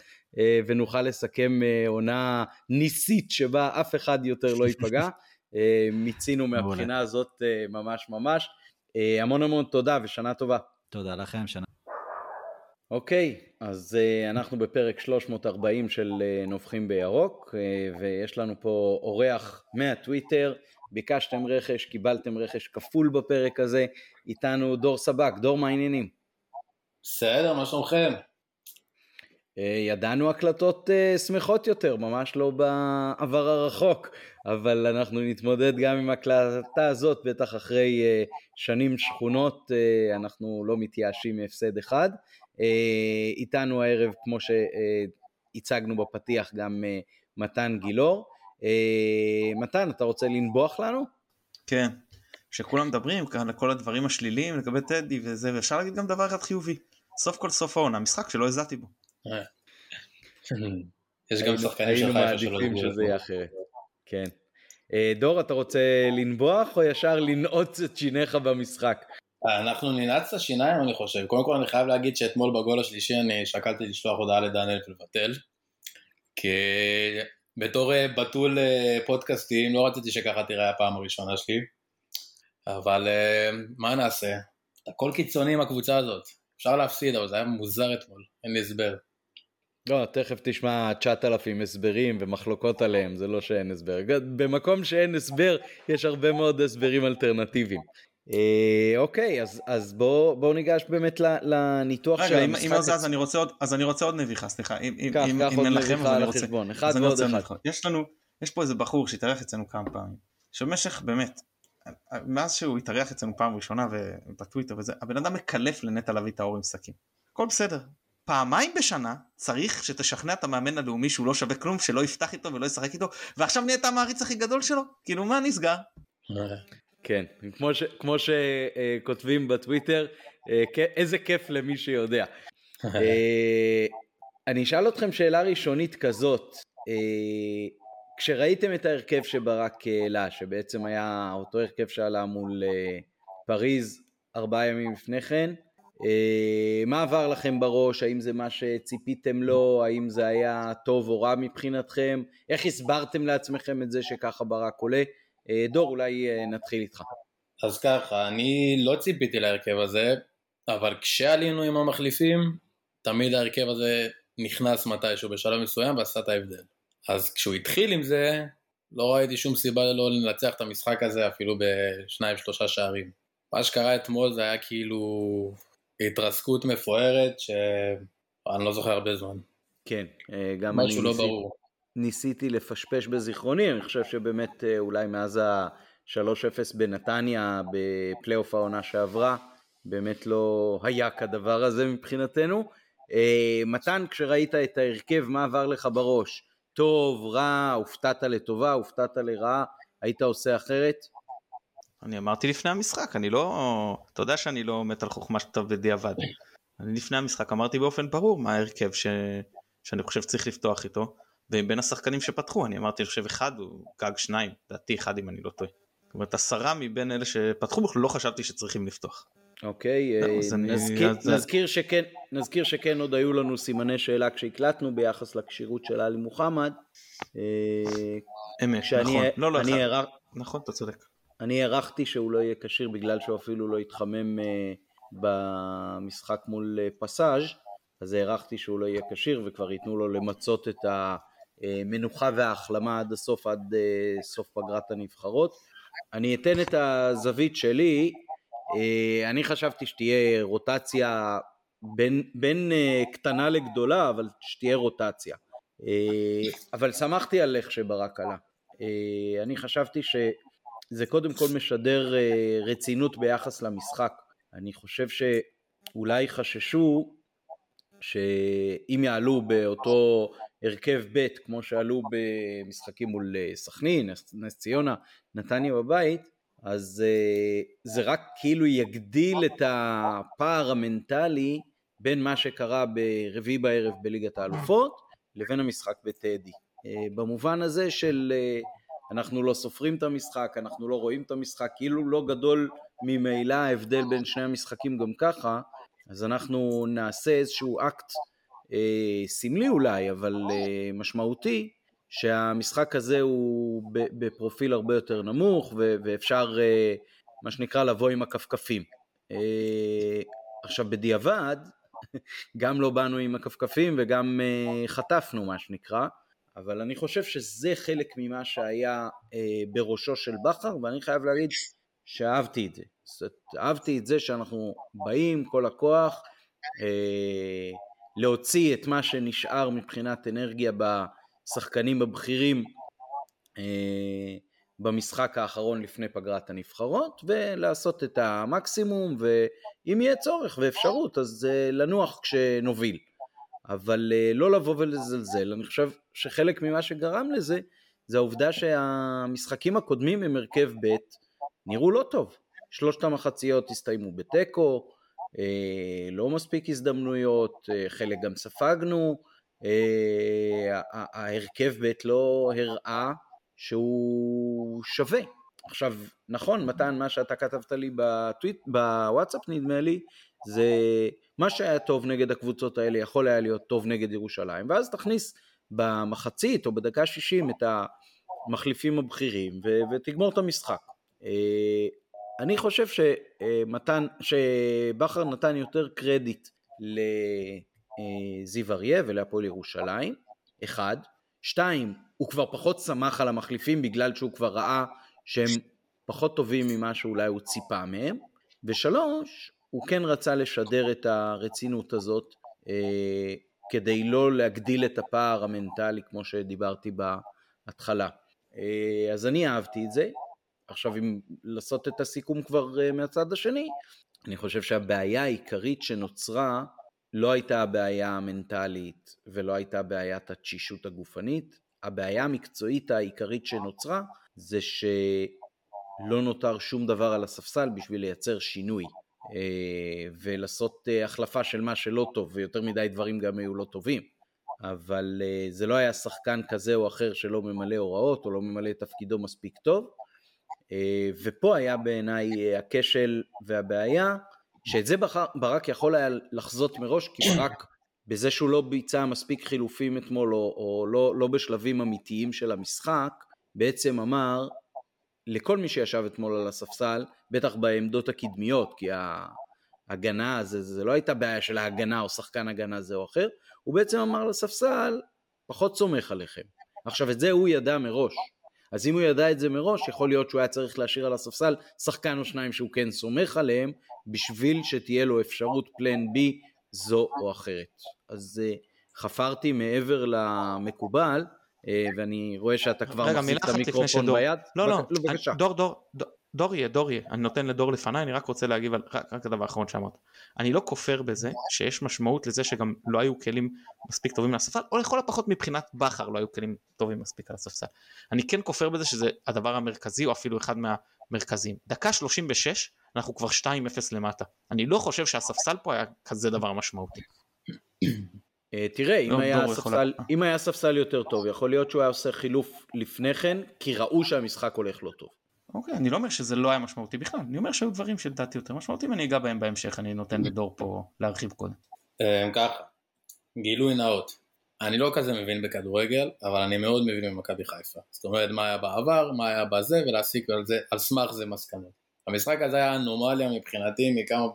ונוכל לסכם uh, עונה ניסית שבה אף אחד יותר לא ייפגע. uh, מיצינו מהבחינה הזאת ממש ממש. המון המון תודה ושנה טובה. תודה לכם, שנה. אוקיי, okay, אז uh, אנחנו בפרק 340 של uh, נובחים בירוק, uh, ויש לנו פה אורח מהטוויטר, ביקשתם רכש, קיבלתם רכש כפול בפרק הזה, איתנו דור סבק, דור מה העניינים? בסדר, מה שלומכם? Uh, ידענו הקלטות uh, שמחות יותר, ממש לא בעבר הרחוק, אבל אנחנו נתמודד גם עם הקלטה הזאת, בטח אחרי uh, שנים שכונות, אנחנו לא מתייאשים מהפסד אחד. אה, איתנו הערב, כמו שהצגנו בפתיח, גם אה, מתן גילאור. אה, מתן, אתה רוצה לנבוח לנו? כן, שכולם מדברים כאן על כל הדברים השליליים לגבי טדי וזה, ואפשר להגיד גם דבר אחד חיובי. סוף כל סוף העונה, משחק שלא הזעתי בו. יש גם שחקנים שלך איפה שלא היינו מעדיפים שזה יהיה אחרת. כן. דור, אתה רוצה לנבוח או ישר לנעוץ את שיניך במשחק? אנחנו ננעץ את השיניים אני חושב, קודם כל אני חייב להגיד שאתמול בגול השלישי אני שקלתי לשלוח הודעה לדניאל ולבטל, כי בתור אה, בתול אה, פודקאסטים לא רציתי שככה תראה הפעם הראשונה שלי, אבל אה, מה נעשה, הכל קיצוני עם הקבוצה הזאת, אפשר להפסיד אבל זה היה מוזר אתמול, אין לי הסבר. לא, תכף תשמע 9,000 הסברים ומחלוקות עליהם, זה לא שאין הסבר. במקום שאין הסבר, יש הרבה מאוד הסברים אלטרנטיביים. אה, אוקיי, אז, אז בואו בוא ניגש באמת לניתוח של המשחק. רגע, אם אז אני רוצה עוד, אז אני רוצה עוד נביכה, סליחה. אם, קח, אם, קח אם עוד נביכה על החשבון, אחד ועוד אחד. יש לנו, יש פה איזה בחור שהתארח אצלנו כמה פעמים, שבמשך באמת, מאז שהוא התארח אצלנו פעם ראשונה ובטוויטר וזה, הבן אדם מקלף לנטע להביא את האור עם שקים. הכל בסדר. פעמיים בשנה צריך שתשכנע את המאמן הלאומי שהוא לא שווה כלום, שלא יפתח איתו ולא ישחק איתו, ועכשיו נהיית המעריץ הכי גדול שלו? כאילו מה נסגר? כן, כמו, שכותבים בטוויטר, אה, איזה כיף למי שיודע. אה, אני אשאל אתכם שאלה ראשונית כזאת, אה, כשראיתם את ההרכב שברק העלה, שבעצם היה אותו הרכב שעלה מול פריז ארבעה ימים לפני כן, מה עבר לכם בראש? האם זה מה שציפיתם לו? האם זה היה טוב או רע מבחינתכם? איך הסברתם לעצמכם את זה שככה ברק עולה? אה, דור, אולי אה, נתחיל איתך. אז ככה, אני לא ציפיתי להרכב הזה, אבל כשעלינו עם המחליפים, תמיד ההרכב הזה נכנס מתישהו בשלב מסוים ועשה את ההבדל. אז כשהוא התחיל עם זה, לא ראיתי שום סיבה לא לנצח את המשחק הזה אפילו בשניים שלושה שערים. מה שקרה אתמול זה היה כאילו התרסקות מפוארת שאני לא זוכר הרבה זמן. כן, אה, גם אני... משהו לא ברור. ניסיתי לפשפש בזיכרוני, אני חושב שבאמת אה, אולי מאז ה-3-0 בנתניה בפלייאוף העונה שעברה, באמת לא היה כדבר הזה מבחינתנו. אה, מתן, כשראית את ההרכב, מה עבר לך בראש? טוב, רע, הופתעת לטובה, הופתעת לרעה, היית עושה אחרת? אני אמרתי לפני המשחק, אני לא... אתה יודע שאני לא מת על חוכמה שאתה בדיעבד. אני לפני המשחק אמרתי באופן ברור מה ההרכב ש... שאני חושב שצריך לפתוח איתו. ובין השחקנים שפתחו אני אמרתי אני חושב אחד הוא גג שניים לדעתי אחד אם אני לא טועה. זאת אומרת עשרה מבין אלה שפתחו בכלל לא חשבתי שצריכים לפתוח. אוקיי, לא, אה, נזכיר, אני... נזכיר, שכן, עוד היו לנו סימני שאלה כשהקלטנו ביחס לכשירות של עלי מוחמד. אה, אמת, נכון, לא, לא. נכון, אתה צודק. אני הערכתי שהוא לא יהיה כשיר בגלל שהוא אפילו לא התחמם אה, במשחק מול פסאז', אז הערכתי שהוא לא יהיה כשיר וכבר ייתנו לו למצות את. המנוחה וההחלמה עד הסוף, עד אה, סוף פגרת הנבחרות. אני אתן את הזווית שלי, אה, אני חשבתי שתהיה רוטציה בין, בין קטנה לגדולה, אבל שתהיה רוטציה. אבל שמחתי על איך שברק עלה. אני חשבתי שזה קודם כל משדר uh, רצינות ביחס למשחק. אני חושב שאולי חששו שאם יעלו באותו הרכב ב' כמו שעלו במשחקים מול סכנין, נס ציונה, נתניה בבית, אז uh, זה רק כאילו יגדיל את הפער המנטלי בין מה שקרה ברביעי בערב בליגת האלופות לבין המשחק בטדי. במובן הזה של אנחנו לא סופרים את המשחק, אנחנו לא רואים את המשחק, כאילו לא גדול ממילא ההבדל בין שני המשחקים גם ככה, אז אנחנו נעשה איזשהו אקט uh, סמלי אולי, אבל uh, משמעותי, שהמשחק הזה הוא בפרופיל הרבה יותר נמוך ואפשר אה, מה שנקרא לבוא עם הכפכפים. אה, עכשיו בדיעבד גם לא באנו עם הכפכפים וגם אה, חטפנו מה שנקרא, אבל אני חושב שזה חלק ממה שהיה בראשו של בכר ואני חייב להגיד שאהבתי את זה. זאת, אהבתי את זה שאנחנו באים כל הכוח להוציא את מה שנשאר מבחינת אנרגיה ב... השחקנים הבכירים אה, במשחק האחרון לפני פגרת הנבחרות ולעשות את המקסימום ואם יהיה צורך ואפשרות אז אה, לנוח כשנוביל אבל אה, לא לבוא ולזלזל אני חושב שחלק ממה שגרם לזה זה העובדה שהמשחקים הקודמים עם הרכב ב' נראו לא טוב שלושת המחציות הסתיימו בתיקו לא מספיק הזדמנויות חלק גם ספגנו אה, ההרכב ב' לא הראה שהוא שווה. עכשיו, נכון, מתן, מה שאתה כתבת לי בטוויט, בוואטסאפ נדמה לי, זה מה שהיה טוב נגד הקבוצות האלה יכול היה להיות טוב נגד ירושלים, ואז תכניס במחצית או בדקה 60 את המחליפים הבכירים ו- ותגמור את המשחק. אה, אני חושב שמתן, שבכר נתן יותר קרדיט ל... אה, אריה ולהפועל ירושלים, אחד. שתיים, הוא כבר פחות שמח על המחליפים בגלל שהוא כבר ראה שהם פחות טובים ממה שאולי הוא ציפה מהם. ושלוש, הוא כן רצה לשדר את הרצינות הזאת אה, כדי לא להגדיל את הפער המנטלי כמו שדיברתי בהתחלה. אה, אז אני אהבתי את זה. עכשיו אם לעשות את הסיכום כבר אה, מהצד השני, אני חושב שהבעיה העיקרית שנוצרה לא הייתה הבעיה המנטלית ולא הייתה בעיית התשישות הגופנית, הבעיה המקצועית העיקרית שנוצרה זה שלא נותר שום דבר על הספסל בשביל לייצר שינוי ולעשות אה, החלפה של מה שלא טוב ויותר מדי דברים גם היו לא טובים. אבל אה, זה לא היה שחקן כזה או אחר שלא ממלא הוראות או לא ממלא את תפקידו מספיק טוב. ופה היה בעיניי הכשל והבעיה שאת זה ברק יכול היה לחזות מראש, כי ברק בזה שהוא לא ביצע מספיק חילופים אתמול, או, או לא, לא בשלבים אמיתיים של המשחק, בעצם אמר לכל מי שישב אתמול על הספסל, בטח בעמדות הקדמיות, כי ההגנה, זה, זה לא הייתה בעיה של ההגנה או שחקן הגנה זה או אחר, הוא בעצם אמר לספסל, פחות סומך עליכם. עכשיו את זה הוא ידע מראש, אז אם הוא ידע את זה מראש, יכול להיות שהוא היה צריך להשאיר על הספסל שחקן או שניים שהוא כן סומך עליהם, בשביל שתהיה לו אפשרות פלן בי זו או אחרת. אז uh, חפרתי מעבר למקובל, ואני רואה שאתה כבר מחזיק את המיקרופון ביד. לא, לא, בבקשה. דור, דור, דור, דור יהיה, דור יהיה, אני נותן לדור לפניי, אני רק רוצה להגיב על רק, רק הדבר האחרון שאמרת. אני לא כופר בזה שיש משמעות לזה שגם לא היו כלים מספיק טובים לספסל, או לכל הפחות מבחינת בכר לא היו כלים טובים מספיק על הספסל. אני כן כופר בזה שזה הדבר המרכזי, או אפילו אחד מהמרכזיים. דקה 36, אנחנו כבר 2-0 למטה. אני לא חושב שהספסל פה היה כזה דבר משמעותי. אה, תראה, אם, לא, היה ספסל, אם היה ספסל יותר טוב, יכול להיות שהוא היה עושה חילוף לפני כן, כי ראו שהמשחק הולך לא טוב. אוקיי, אני לא אומר שזה לא היה משמעותי בכלל, אני אומר שהיו דברים שלדעתי יותר משמעותיים, אני אגע בהם בהמשך, אני נותן לדור פה להרחיב קודם. אה, ככה, גילוי נאות, אני לא כזה מבין בכדורגל, אבל אני מאוד מבין במכבי חיפה. זאת אומרת, מה היה בעבר, מה היה בזה, ולהסיק על זה, על סמך זה מסקנות. המשחק הזה היה אנומליה מבחינתי מכמה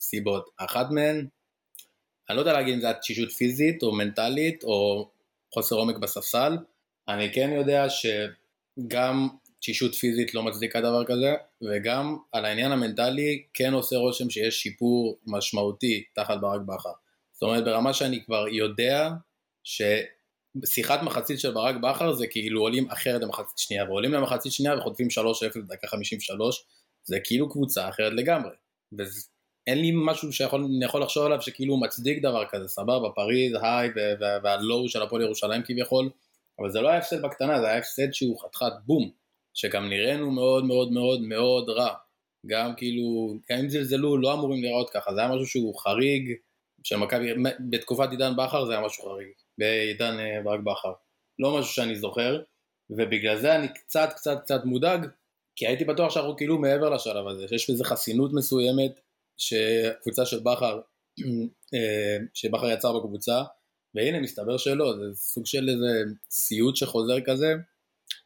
סיבות. אחת מהן, אני לא יודע להגיד אם זה היה תשישות פיזית או מנטלית או חוסר עומק בספסל, אני כן יודע שגם תשישות פיזית לא מצדיקה דבר כזה, וגם על העניין המנטלי כן עושה רושם שיש שיפור משמעותי תחת ברק בכר. זאת אומרת ברמה שאני כבר יודע ששיחת מחצית של ברק בכר זה כאילו עולים אחרת למחצית שנייה, ועולים למחצית שנייה וחוטפים 3-0 בדקה 53, זה כאילו קבוצה אחרת לגמרי. ואין לי משהו שאני יכול לחשוב עליו שכאילו מצדיק דבר כזה, סבבה, פריז, היי והלואו של הפועל ירושלים כביכול, אבל זה לא היה הפסד בקטנה, זה היה הפסד שהוא חתיכת בום, שגם נראינו מאוד מאוד מאוד מאוד רע. גם כאילו, גם אם זלזלו, לא אמורים לראות ככה, זה היה משהו שהוא חריג, של מכבי, בתקופת עידן בכר זה היה משהו חריג, בעידן אה, ברק בכר. לא משהו שאני זוכר, ובגלל זה אני קצת קצת קצת מודאג, כי הייתי בטוח שאנחנו כאילו מעבר לשלב הזה, שיש בזה חסינות מסוימת שקבוצה של בכר, אה, שבכר יצר בקבוצה, והנה מסתבר שלא, זה סוג של איזה סיוט שחוזר כזה,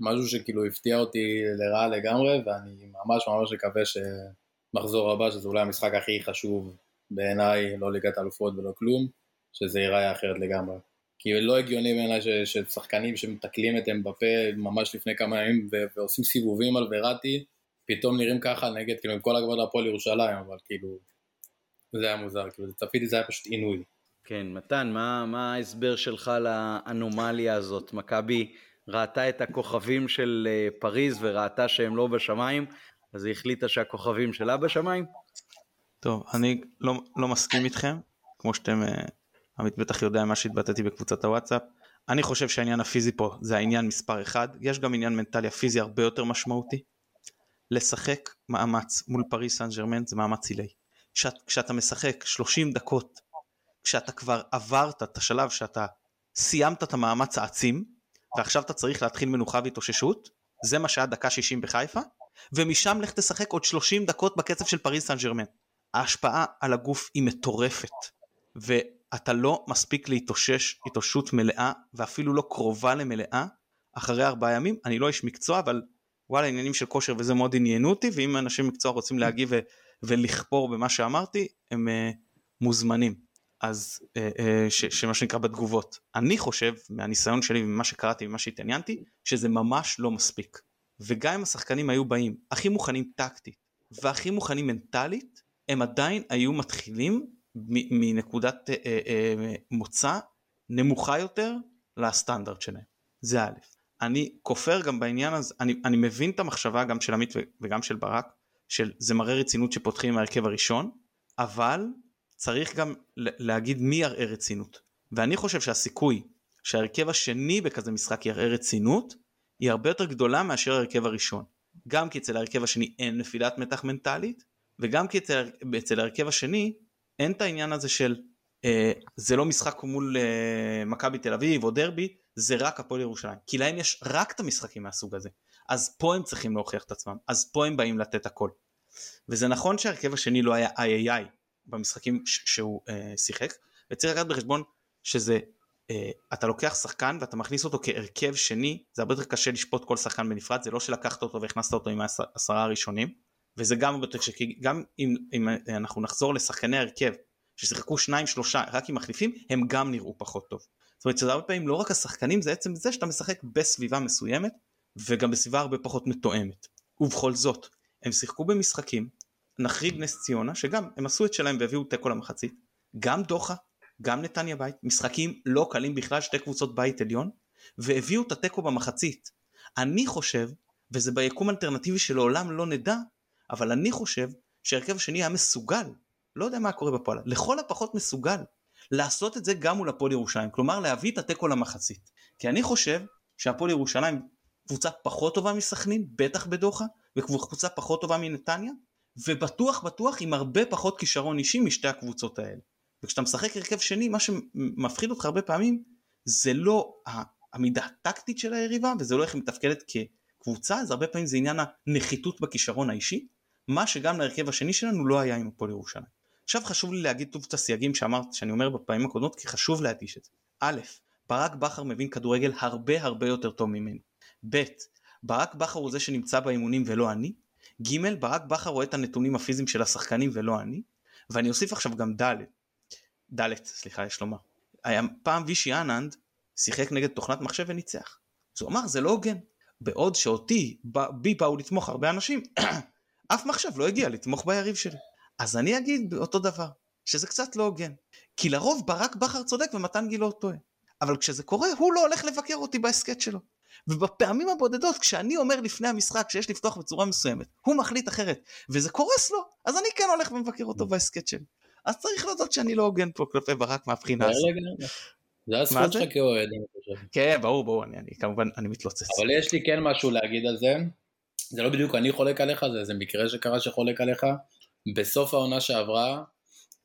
משהו שכאילו הפתיע אותי לרעה לגמרי, ואני ממש ממש מקווה שמחזור הבא, שזה אולי המשחק הכי חשוב בעיניי, לא ליגת אלופות ולא כלום, שזה ייראה אחרת לגמרי. כי לא הגיוני בעיניי ששחקנים שמתקלים את אמבפה ממש לפני כמה ימים ועושים סיבובים על וראטי, פתאום נראים ככה נגד, כאילו עם כל הכבוד להפועל ירושלים, אבל כאילו, זה היה מוזר, כאילו צפיתי זה היה פשוט עינוי. כן, מתן, מה, מה ההסבר שלך לאנומליה הזאת? מכבי ראתה את הכוכבים של אה, פריז וראתה שהם לא בשמיים, אז היא החליטה שהכוכבים שלה בשמיים? טוב, אני לא, לא מסכים איתכם, כמו שאתם, אה, עמית בטח יודע מה שהתבטאתי בקבוצת הוואטסאפ. אני חושב שהעניין הפיזי פה זה העניין מספר אחד, יש גם עניין מנטלי הפיזי הרבה יותר משמעותי. לשחק מאמץ מול פריס סן ג'רמן זה מאמץ עילי. כשאת, כשאתה משחק 30 דקות, כשאתה כבר עברת את השלב שאתה סיימת את המאמץ העצים, ועכשיו אתה צריך להתחיל מנוחה והתאוששות, זה מה שהיה דקה 60 בחיפה, ומשם לך תשחק עוד 30 דקות בקצב של פריס סן ג'רמן. ההשפעה על הגוף היא מטורפת, ואתה לא מספיק להתאושש התאוששות מלאה, ואפילו לא קרובה למלאה, אחרי ארבעה ימים. אני לא איש מקצוע, אבל וואלה עניינים של כושר וזה מאוד עניינו אותי, ואם אנשים מקצוע רוצים להגיב ולכפור במה שאמרתי, הם uh, מוזמנים. אז uh, uh, ש- שמה שנקרא בתגובות. אני חושב, מהניסיון שלי וממה שקראתי וממה שהתעניינתי, שזה ממש לא מספיק. וגם אם השחקנים היו באים הכי מוכנים טקטית והכי מוכנים מנטלית, הם עדיין היו מתחילים מנקודת אה, אה, מוצא נמוכה יותר לסטנדרט שלהם. זה א'. אני כופר גם בעניין הזה, אני, אני מבין את המחשבה גם של עמית וגם של ברק, של זה מראה רצינות שפותחים עם ההרכב הראשון, אבל צריך גם להגיד מי יראה רצינות. ואני חושב שהסיכוי שההרכב השני בכזה משחק יראה רצינות, היא הרבה יותר גדולה מאשר ההרכב הראשון. גם כי אצל ההרכב השני אין נפילת מתח מנטלית, וגם כי אצל, אצל ההרכב השני אין את העניין הזה של זה לא משחק מול אה, מכבי תל אביב או דרבי, זה רק הפועל ירושלים. כי להם יש רק את המשחקים מהסוג הזה. אז פה הם צריכים להוכיח את עצמם, אז פה הם באים לתת הכל. וזה נכון שההרכב השני לא היה איי איי במשחקים שהוא אה, שיחק, וצריך לקחת בחשבון שזה אה, אתה לוקח שחקן ואתה מכניס אותו כהרכב שני זה הרבה יותר קשה לשפוט כל שחקן בנפרד זה לא שלקחת אותו והכנסת אותו עם העשרה הראשונים וזה גם הרבה יותר גם אם, אם אנחנו נחזור לשחקני הרכב ששיחקו שניים שלושה רק עם מחליפים הם גם נראו פחות טוב. זאת אומרת שזה הרבה פעמים לא רק השחקנים זה עצם זה שאתה משחק בסביבה מסוימת וגם בסביבה הרבה פחות מתואמת. ובכל זאת הם שיחקו במשחקים נחריג נס ציונה שגם הם עשו את שלהם והביאו תיקו למחצית גם דוחה גם נתניה בית, משחקים לא קלים בכלל, שתי קבוצות בית עליון, והביאו את התיקו במחצית. אני חושב, וזה ביקום אלטרנטיבי שלעולם לא נדע, אבל אני חושב שהרכב השני היה מסוגל, לא יודע מה קורה בפועל, לכל הפחות מסוגל, לעשות את זה גם מול הפועל ירושלים, כלומר להביא את התיקו למחצית. כי אני חושב שהפועל ירושלים קבוצה פחות טובה מסכנין, בטח בדוחה, וקבוצה פחות טובה מנתניה, ובטוח בטוח עם הרבה פחות כישרון אישי משתי הקבוצות האלה. וכשאתה משחק הרכב שני מה שמפחיד אותך הרבה פעמים זה לא המידה הטקטית של היריבה וזה לא איך היא מתפקדת כקבוצה זה הרבה פעמים זה עניין הנחיתות בכישרון האישי מה שגם להרכב השני שלנו לא היה עם הפועל ירושלים. עכשיו חשוב לי להגיד טוב את הסייגים שאמרת שאני אומר בפעמים הקודמות כי חשוב להדגיש את זה. א', ברק בכר מבין כדורגל הרבה הרבה יותר טוב ממני. ב', ברק בכר הוא זה שנמצא באימונים ולא אני. ג', ברק בכר רואה את הנתונים הפיזיים של השחקנים ולא אני. ואני אוסיף עכשיו גם ד', ד' סליחה יש לומר. פעם וישי אננד שיחק נגד תוכנת מחשב וניצח. אז הוא אמר זה לא הוגן. בעוד שאותי, בי באו לתמוך הרבה אנשים, אף מחשב לא הגיע לתמוך ביריב שלי. אז אני אגיד אותו דבר, שזה קצת לא הוגן. כי לרוב ברק בכר צודק ומתן גילאור טועה. אבל כשזה קורה, הוא לא הולך לבקר אותי בהסכת שלו. ובפעמים הבודדות, כשאני אומר לפני המשחק שיש לפתוח בצורה מסוימת, הוא מחליט אחרת, וזה קורס לו, אז אני כן הולך ומבקר אותו בהסכת שלי. אז צריך להודות שאני לא הוגן פה כלפי ברק מהבחינה הזאת. זה הזכות שלך כאוהד, אני חושב. כן, ברור, ברור, אני, אני כמובן, אני מתלוצץ. אבל יש לי כן משהו להגיד על זה. זה לא בדיוק אני חולק עליך, זה איזה מקרה שקרה שחולק עליך. בסוף העונה שעברה,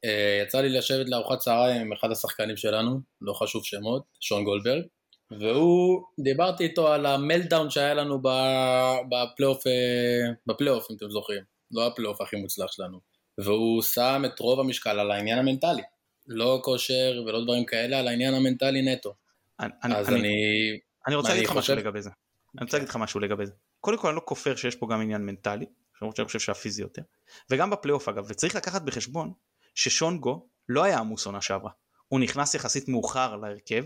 אה, יצא לי לשבת לארוחת צהריים עם אחד השחקנים שלנו, לא חשוב שמות, שון גולדברג, והוא, דיברתי איתו על ה meltdown שהיה לנו בפלייאוף, אה, בפלייאוף אם אתם זוכרים, לא הפלייאוף הכי מוצלח שלנו, והוא שם את רוב המשקל על העניין המנטלי, לא כושר ולא דברים כאלה, על העניין המנטלי נטו. אני, אז אני, אני, אני רוצה להגיד לך משהו לגבי זה. אני רוצה להגיד לך משהו לגבי זה. קודם כל אני לא כופר שיש פה גם עניין מנטלי, למרות שאני חושב שהפיזי יותר, וגם בפלייאוף אגב, וצריך לקחת בחשבון ששונגו לא היה עמוס עונה שעברה. הוא נכנס יחסית מאוחר להרכב,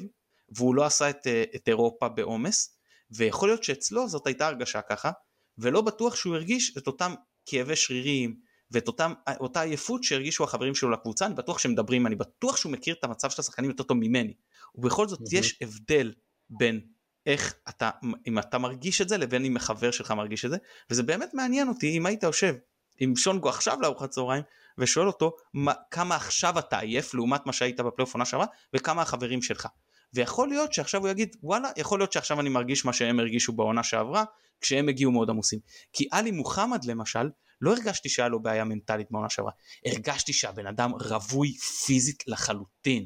והוא לא עשה את, אה, את אירופה בעומס, ויכול להיות שאצלו זאת הייתה הרגשה ככה, ולא בטוח שהוא הרגיש את אותם כאבי שרירים, ואת אותם, אותה עייפות שהרגישו החברים שלו לקבוצה, אני בטוח שהם מדברים, אני בטוח שהוא מכיר את המצב של השחקנים יותר טוב ממני. ובכל זאת mm-hmm. יש הבדל בין איך אתה, אם אתה מרגיש את זה לבין אם החבר שלך מרגיש את זה, וזה באמת מעניין אותי אם היית יושב עם שונגו עכשיו לארוחת צהריים ושואל אותו מה, כמה עכשיו אתה עייף לעומת מה שהיית בפלייאוף עונה שעברה וכמה החברים שלך. ויכול להיות שעכשיו הוא יגיד וואלה יכול להיות שעכשיו אני מרגיש מה שהם הרגישו בעונה שעברה כשהם הגיעו מאוד עמוסים. כי עלי מוחמד למשל לא הרגשתי שהיה לו בעיה מנטלית בעונה שעברה הרגשתי שהבן אדם רווי פיזית לחלוטין.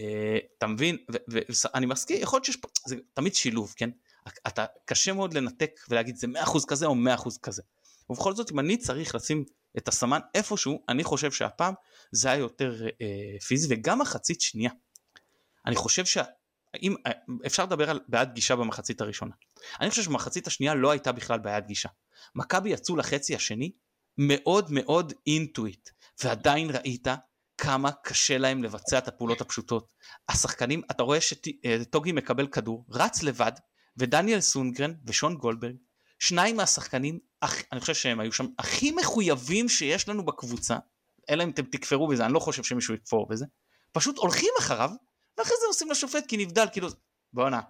אה, אתה מבין ואני מסכים יכול להיות שיש פה זה תמיד שילוב כן אתה קשה מאוד לנתק ולהגיד זה 100% כזה או 100% כזה. ובכל זאת אם אני צריך לשים את הסמן איפשהו אני חושב שהפעם זה היה יותר אה, פיזי וגם מחצית שנייה. אני חושב שאם אה, אפשר לדבר על בעיית גישה במחצית הראשונה. אני חושב שבמחצית השנייה לא הייתה בכלל בעיית גישה. מכבי יצאו לחצי השני מאוד מאוד אינטואיט ועדיין ראית כמה קשה להם לבצע את הפעולות הפשוטות. השחקנים, אתה רואה שטוגי מקבל כדור, רץ לבד, ודניאל סונגרן ושון גולדברג, שניים מהשחקנים, אני חושב שהם היו שם, הכי מחויבים שיש לנו בקבוצה, אלא אם אתם תכפרו בזה, אני לא חושב שמישהו יכפור בזה, פשוט הולכים אחריו, ואחרי זה עושים לשופט כי נבדל, כאילו, בואנה,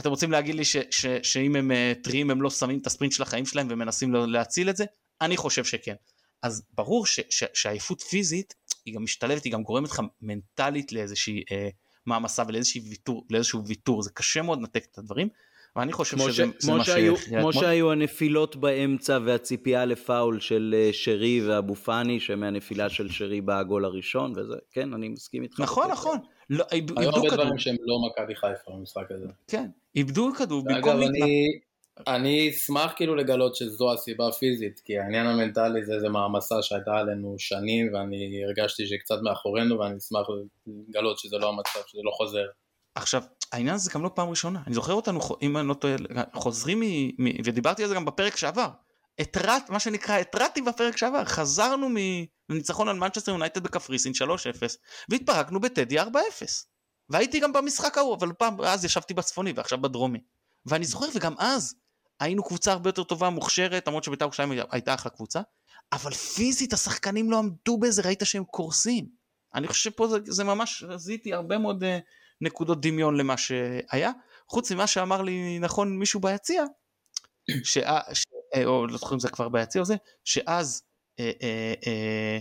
אתם רוצים להגיד לי ש, ש, שאם הם uh, טריים הם לא שמים את הספרינט של החיים שלהם ומנסים להציל את זה? אני חושב שכן. אז ברור ש, ש, שהעייפות פיזית היא גם משתלבת, היא גם גורמת לך מנטלית לאיזושהי אה, מעמסה ולאיזשהו ויתור, זה קשה מאוד לנתק את הדברים, ואני חושב שזה ש... מה שהיו, כמו שהיו הנפילות באמצע והציפייה לפאול של אה, שרי ואבו פאני, שמהנפילה של שרי בא הגול הראשון, וזה, כן, אני מסכים איתך. נכון, נכון. לא, היו הרבה דברים שהם לא מכבי חיפה במשחק הזה. כן, איבדו כדור במקום... אגב, אני... אני אשמח כאילו לגלות שזו הסיבה הפיזית, כי העניין המנטלי זה איזה מעמסה שהייתה עלינו שנים, ואני הרגשתי שהיא קצת מאחורינו, ואני אשמח לגלות שזה לא המצב, שזה לא חוזר. עכשיו, העניין הזה גם לא פעם ראשונה, אני זוכר אותנו, אם אני לא טועה, חוזרים מ... מ ודיברתי על זה גם בפרק שעבר, התרעת, מה שנקרא, התרעתי בפרק שעבר, חזרנו מניצחון על מנצ'סטר יונייטד בקפריסין 3-0, והתפרקנו בטדי 4-0. והייתי גם במשחק ההוא, אבל פעם, אז ישבתי בצפוני ועכשיו בדרומי. ואני זוכר, וגם אז, היינו קבוצה הרבה יותר טובה, מוכשרת, למרות שבית"ר ירושלים הייתה אחלה קבוצה, אבל פיזית השחקנים לא עמדו בזה, ראית שהם קורסים. אני חושב שפה זה, זה ממש, זיהיתי הרבה מאוד uh, נקודות דמיון למה שהיה. חוץ ממה שאמר לי נכון מישהו ביציע, ש... ש... אה, או לא זוכר אם זה כבר ביציע או זה, שאז אה, אה, אה,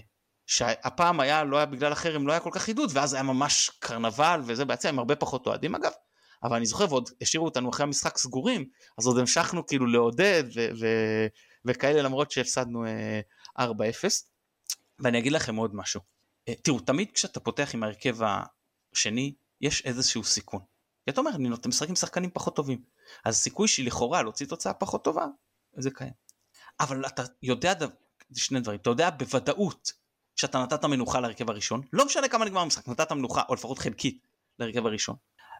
שהפעם היה, לא היה בגלל החרם, לא היה כל כך חידוד, ואז היה ממש קרנבל וזה ביציע עם הרבה פחות אוהדים אגב. אבל אני זוכר ועוד השאירו אותנו אחרי המשחק סגורים אז עוד המשכנו כאילו לעודד ו- ו- וכאלה למרות שהפסדנו uh, 4-0 ואני אגיד לכם עוד משהו. uh, תראו תמיד כשאתה פותח עם ההרכב השני יש איזשהו סיכון. כי אתה אומר אני נותן משחק עם שחקנים פחות טובים. אז סיכוי שלכאורה להוציא תוצאה פחות טובה זה קיים. אבל אתה יודע שני דברים. אתה יודע בוודאות שאתה נתת מנוחה להרכב הראשון לא משנה כמה נגמר המשחק נתת מנוחה או לפחות חלקית להרכב הראשון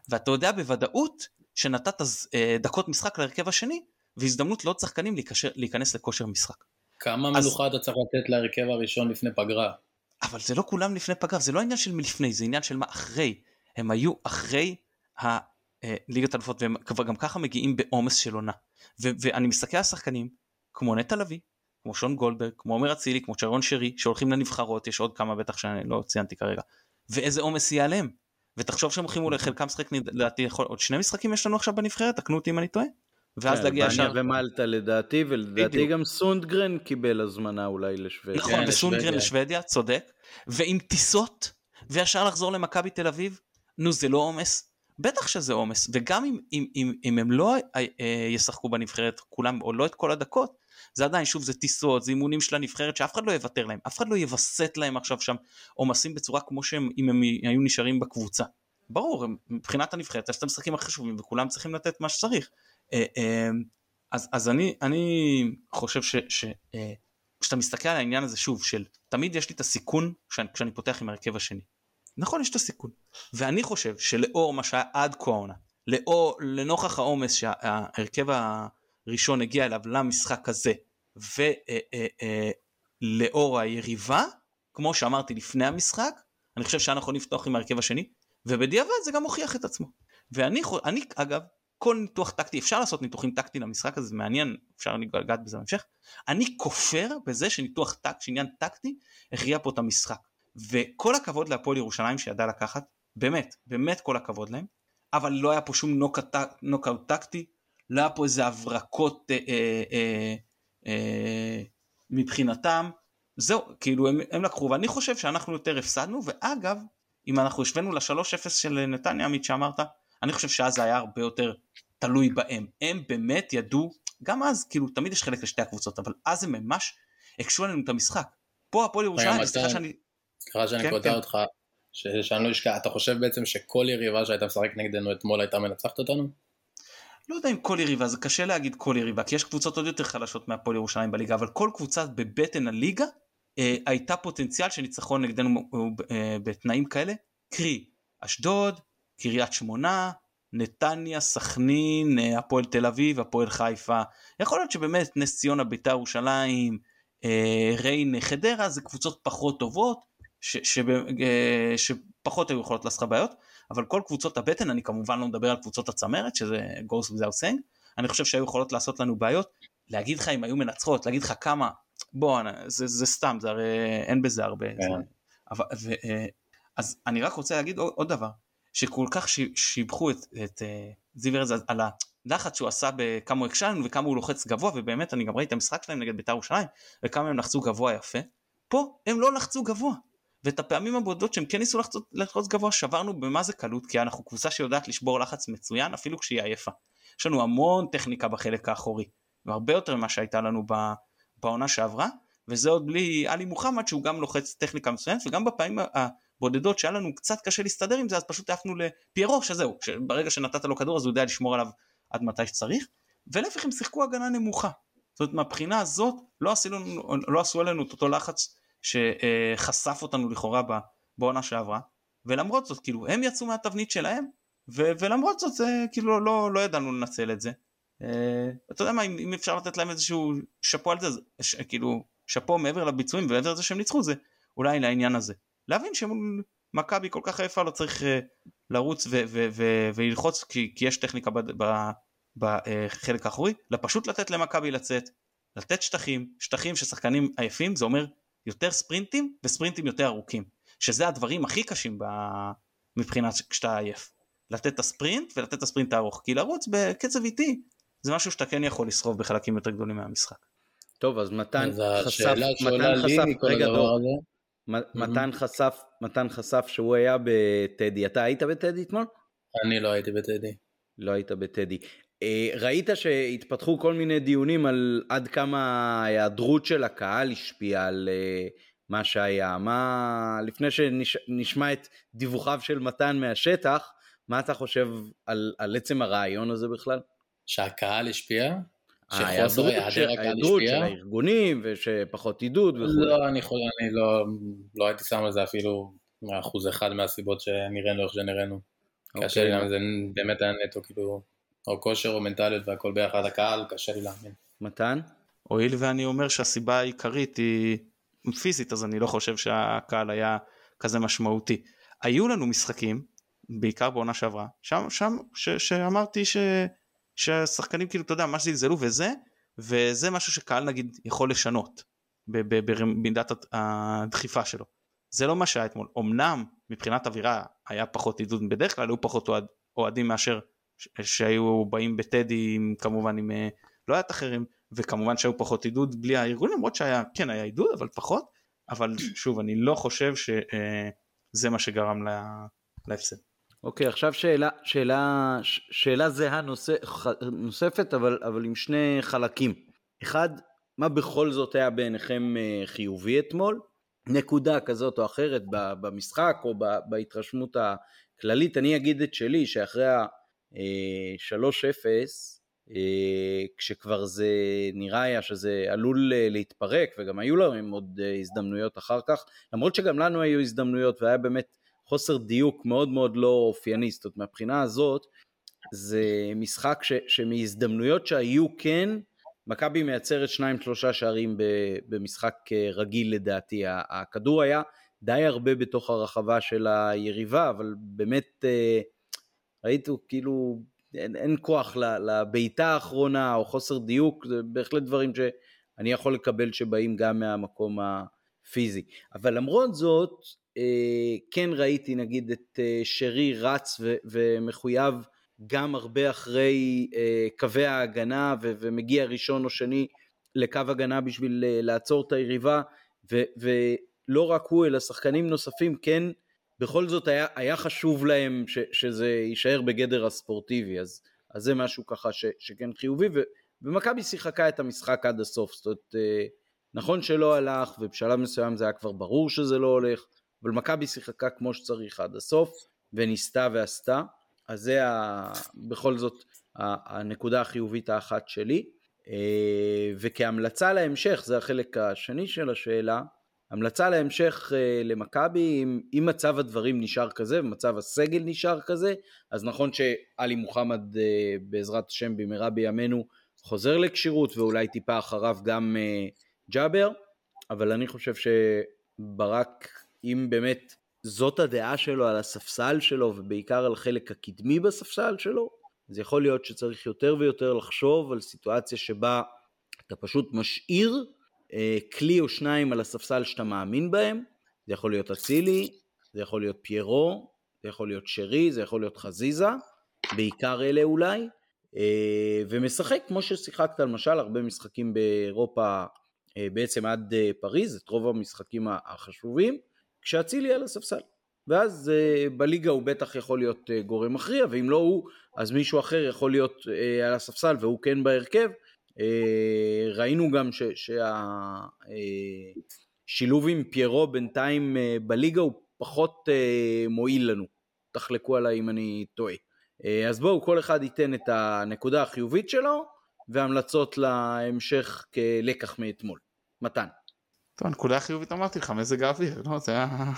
ואתה יודע בוודאות שנתת אה, דקות משחק להרכב השני והזדמנות לעוד שחקנים להיקשר, להיכנס לכושר משחק. כמה אז... מנוחה אתה צריך לתת להרכב הראשון לפני פגרה? אבל זה לא כולם לפני פגרה, זה לא עניין של מלפני, זה עניין של מה אחרי. הם היו אחרי אה, ליגת אלופות והם כבר גם ככה מגיעים בעומס של עונה. ו- ואני מסתכל על שחקנים כמו נטע לביא, כמו שון גולדברג, כמו עומר אצילי, כמו צ'רון שרי, שהולכים לנבחרות, יש עוד כמה בטח שאני לא ציינתי כרגע. ואיזה עומס יהיה עליהם. ותחשוב שהם הולכים אולי חלקם משחק לדעתי יכול עוד שני משחקים יש לנו עכשיו בנבחרת תקנו אותי אם אני טועה. ואז כן, להגיע ישר. אלבניה ומלטה לדעתי, ולדעתי. גם סונדגרן קיבל הזמנה אולי לשוודיה. נכון, כן, וסונגרן לשוודיה. צודק. ועם טיסות, וישר לחזור למכבי תל אביב, נו זה לא עומס? בטח שזה עומס, וגם אם, אם, אם, אם הם לא אה, אה, ישחקו בנבחרת כולם, או לא את כל הדקות, זה עדיין, שוב, זה טיסות, זה אימונים של הנבחרת, שאף אחד לא יוותר להם, אף אחד לא יווסת להם עכשיו שם עומסים בצורה כמו שהם, אם הם היו נשארים בקבוצה. ברור, מבחינת הנבחרת, יש את המשחקים החשובים, וכולם צריכים לתת מה שצריך. אה, אה, אז, אז אני, אני חושב ש... ש אה, כשאתה מסתכל על העניין הזה שוב של תמיד יש לי את הסיכון כשאני, כשאני פותח עם ההרכב השני. נכון יש את הסיכון ואני חושב שלאור מה שהיה עד כה העונה לנוכח העומס שההרכב הראשון הגיע אליו למשחק הזה. ולאור היריבה כמו שאמרתי לפני המשחק אני חושב שהיה נכון לפתוח עם ההרכב השני ובדיעבד זה גם הוכיח את עצמו. ואני אני אגב כל ניתוח טקטי אפשר לעשות ניתוחים טקטיים למשחק הזה זה מעניין אפשר לגעת בזה בהמשך. אני כופר בזה שניתוח טקט, שעניין טקטי, הכריע פה את המשחק. וכל הכבוד להפועל ירושלים שידע לקחת, באמת, באמת כל הכבוד להם, אבל לא היה פה שום נוקאוט טקטי, לא היה פה איזה הברקות אה, אה, אה, אה, מבחינתם, זהו, כאילו הם, הם לקחו, ואני חושב שאנחנו יותר הפסדנו, ואגב, אם אנחנו השווינו ל-3-0 של נתניה, עמית שאמרת, אני חושב שאז זה היה הרבה יותר תלוי בהם. הם באמת ידעו גם אז כאילו תמיד יש חלק לשתי הקבוצות אבל אז הם ממש הקשו עלינו את המשחק. פה הפועל ירושלים, סליחה. שאני, סליחה שאני כן, קוטע כן. אותך, ש- שאני לא אשכח, אתה חושב בעצם שכל יריבה שהייתה משחק נגדנו אתמול הייתה מנצחת אותנו? לא יודע אם כל יריבה, זה קשה להגיד כל יריבה, כי יש קבוצות עוד יותר חלשות מהפועל ירושלים בליגה, אבל כל קבוצה בבטן הליגה אה, הייתה פוטנציאל של ניצחון נגדנו אה, בתנאים כאלה, קרי אשדוד, קריית שמונה, נתניה, סכנין, אה, הפועל תל אביב, הפועל חיפה. יכול להיות שבאמת נס ציונה, ביתר ירושלים, אה, ריין, חדרה, זה קבוצות פחות טובות, ש, ש, אה, שפחות היו יכולות לעשות בעיות, אבל כל קבוצות הבטן, אני כמובן לא מדבר על קבוצות הצמרת, שזה goes without saying, אני חושב שהיו יכולות לעשות לנו בעיות. להגיד לך אם היו מנצחות, להגיד לך כמה, בוא, זה, זה סתם, זה הרי אין בזה הרבה. כן. אבל, ו, אה, אז אני רק רוצה להגיד עוד, עוד דבר, שכל כך ש- שיבחו את, את אה, זיו ארז על הלחץ שהוא עשה בכמה הוא הקשה לנו וכמה הוא לוחץ גבוה, ובאמת אני גם ראיתי את המשחק שלהם נגד בית"ר ירושלים, וכמה הם לחצו גבוה יפה. פה הם לא לחצו גבוה. ואת הפעמים הבודדות שהם כן ניסו לחצות, לחצות גבוה שברנו במה זה קלות כי אנחנו קבוצה שיודעת לשבור לחץ מצוין אפילו כשהיא עייפה. יש לנו המון טכניקה בחלק האחורי והרבה יותר ממה שהייתה לנו בעונה שעברה וזה עוד בלי עלי מוחמד שהוא גם לוחץ טכניקה מצוינת וגם בפעמים הבודדות שהיה לנו קצת קשה להסתדר עם זה אז פשוט העפנו לפיירו שזהו ברגע שנתת לו כדור אז הוא יודע לשמור עליו עד מתי שצריך ולהפך הם שיחקו הגנה נמוכה. זאת אומרת מהבחינה הזאת לא עשו, לנו, לא עשו עלינו את אותו לחץ שחשף אותנו לכאורה בעונה שעברה ולמרות זאת כאילו הם יצאו מהתבנית שלהם ו- ולמרות זאת זה כאילו לא, לא ידענו לנצל את זה. אה, אתה יודע מה אם, אם אפשר לתת להם איזשהו שאפו על זה ש- כאילו שאפו מעבר לביצועים ומעבר לזה שהם ניצחו זה אולי לעניין הזה. להבין שמול מכבי כל כך עייפה לא צריך אה, לרוץ ו- ו- ו- וללחוץ כי, כי יש טכניקה בחלק האחורי, אלא פשוט לתת למכבי לצאת, לתת שטחים, שטחים ששחקנים עייפים זה אומר יותר ספרינטים וספרינטים יותר ארוכים, שזה הדברים הכי קשים ב... מבחינת כשאתה עייף. לתת את הספרינט ולתת את הספרינט הארוך, כי לרוץ בקצב איטי זה משהו שאתה כן יכול לשרוף בחלקים יותר גדולים מהמשחק. טוב, אז מתן חשף, מתן חשף, רגע, דור, מתן חשף, מתן חשף שהוא היה בטדי. אתה היית בטדי אתמול? אני לא הייתי בטדי. לא היית בטדי. אה, ראית שהתפתחו כל מיני דיונים על עד כמה ההיעדרות של הקהל השפיעה על אה, מה שהיה. מה, לפני שנשמע את דיווחיו של מתן מהשטח, מה אתה חושב על, על עצם הרעיון הזה בכלל? שהקהל השפיע? שחוסר ההיעדרות היעדר של-? הארגונים ושפחות עידוד וכו'. לא, אני חושב, אני לא, לא הייתי שם על זה אפילו אחוז אחד מהסיבות שנראינו איך שנראינו. קשה לי אוקיי. להאמין, זה באמת היה נטו כאילו, או כושר או מנטליות והכל ביחד, הקהל, קשה לי להאמין. מתן? הואיל ואני אומר שהסיבה העיקרית היא פיזית אז אני לא חושב שהקהל היה כזה משמעותי. היו לנו משחקים בעיקר בעונה שעברה, שם, שם, ש, שאמרתי ש, שהשחקנים כאילו, אתה יודע, מה שזלזלו וזה, וזה משהו שקהל נגיד יכול לשנות במידת הדחיפה שלו. זה לא מה שהיה אתמול. אמנם מבחינת אווירה היה פחות עידוד בדרך כלל, היו פחות אוהד, אוהדים מאשר שהיו באים בטדי כמובן עם אה, לא היה את אחרים, וכמובן שהיו פחות עידוד בלי הארגון, למרות שהיה, כן היה עידוד, אבל פחות. אבל שוב, אני לא חושב שזה אה, מה שגרם לה, להפסד. אוקיי, okay, עכשיו שאלה, שאלה, שאלה זהה נושא, נוספת, אבל, אבל עם שני חלקים. אחד, מה בכל זאת היה בעיניכם אה, חיובי אתמול? נקודה כזאת או אחרת במשחק או בהתרשמות הכללית. אני אגיד את שלי, שאחרי ה-3-0, אה, כשכבר זה נראה היה שזה עלול אה, להתפרק, וגם היו להם עוד הזדמנויות אחר כך, למרות שגם לנו היו הזדמנויות והיה באמת חוסר דיוק מאוד מאוד לא אופייני, זאת אומרת מהבחינה הזאת זה משחק ש, שמהזדמנויות שהיו כן, מכבי מייצרת שניים שלושה שערים במשחק אה, רגיל לדעתי, הכדור היה די הרבה בתוך הרחבה של היריבה, אבל באמת אה, ראיתו כאילו אין, אין כוח לבעיטה האחרונה או חוסר דיוק, זה בהחלט דברים שאני יכול לקבל שבאים גם מהמקום הפיזי. אבל למרות זאת, אה, כן ראיתי נגיד את אה, שרי רץ ו- ומחויב גם הרבה אחרי אה, קווי ההגנה ו- ומגיע ראשון או שני לקו הגנה בשביל לעצור את היריבה ו- ולא רק הוא אלא שחקנים נוספים כן בכל זאת היה, היה חשוב להם ש- שזה יישאר בגדר הספורטיבי אז, אז זה משהו ככה ש- שכן חיובי ומכבי שיחקה את המשחק עד הסוף זאת אומרת נכון שלא הלך ובשלב מסוים זה היה כבר ברור שזה לא הולך אבל מכבי שיחקה כמו שצריך עד הסוף, וניסתה ועשתה, אז זה ה... בכל זאת הנקודה החיובית האחת שלי. אה, וכהמלצה להמשך, זה החלק השני של השאלה, המלצה להמשך אה, למכבי, אם, אם מצב הדברים נשאר כזה ומצב הסגל נשאר כזה, אז נכון שעלי מוחמד אה, בעזרת השם במהרה בימינו חוזר לכשירות ואולי טיפה אחריו גם ג'אבר, אבל אני חושב שברק אם באמת זאת הדעה שלו על הספסל שלו ובעיקר על חלק הקדמי בספסל שלו, אז יכול להיות שצריך יותר ויותר לחשוב על סיטואציה שבה אתה פשוט משאיר כלי או שניים על הספסל שאתה מאמין בהם, זה יכול להיות אצילי, זה יכול להיות פיירו, זה יכול להיות שרי, זה יכול להיות חזיזה, בעיקר אלה אולי, אה, ומשחק כמו ששיחקת למשל הרבה משחקים באירופה אה, בעצם עד אה, פריז, את רוב המשחקים החשובים, כשאצילי על הספסל. ואז בליגה הוא בטח יכול להיות גורם מכריע, ואם לא הוא, אז מישהו אחר יכול להיות על הספסל והוא כן בהרכב. Uh, ראינו גם שהשילוב uh, עם פיירו בינתיים uh, בליגה הוא פחות מועיל לנו. תחלקו עליי אם אני טועה. אז בואו, כל אחד ייתן את הנקודה החיובית שלו, והמלצות להמשך כלקח מאתמול. מתן. טוב, הנקודה החיובית אמרתי לך, מזג האוויר, לא, זה היה...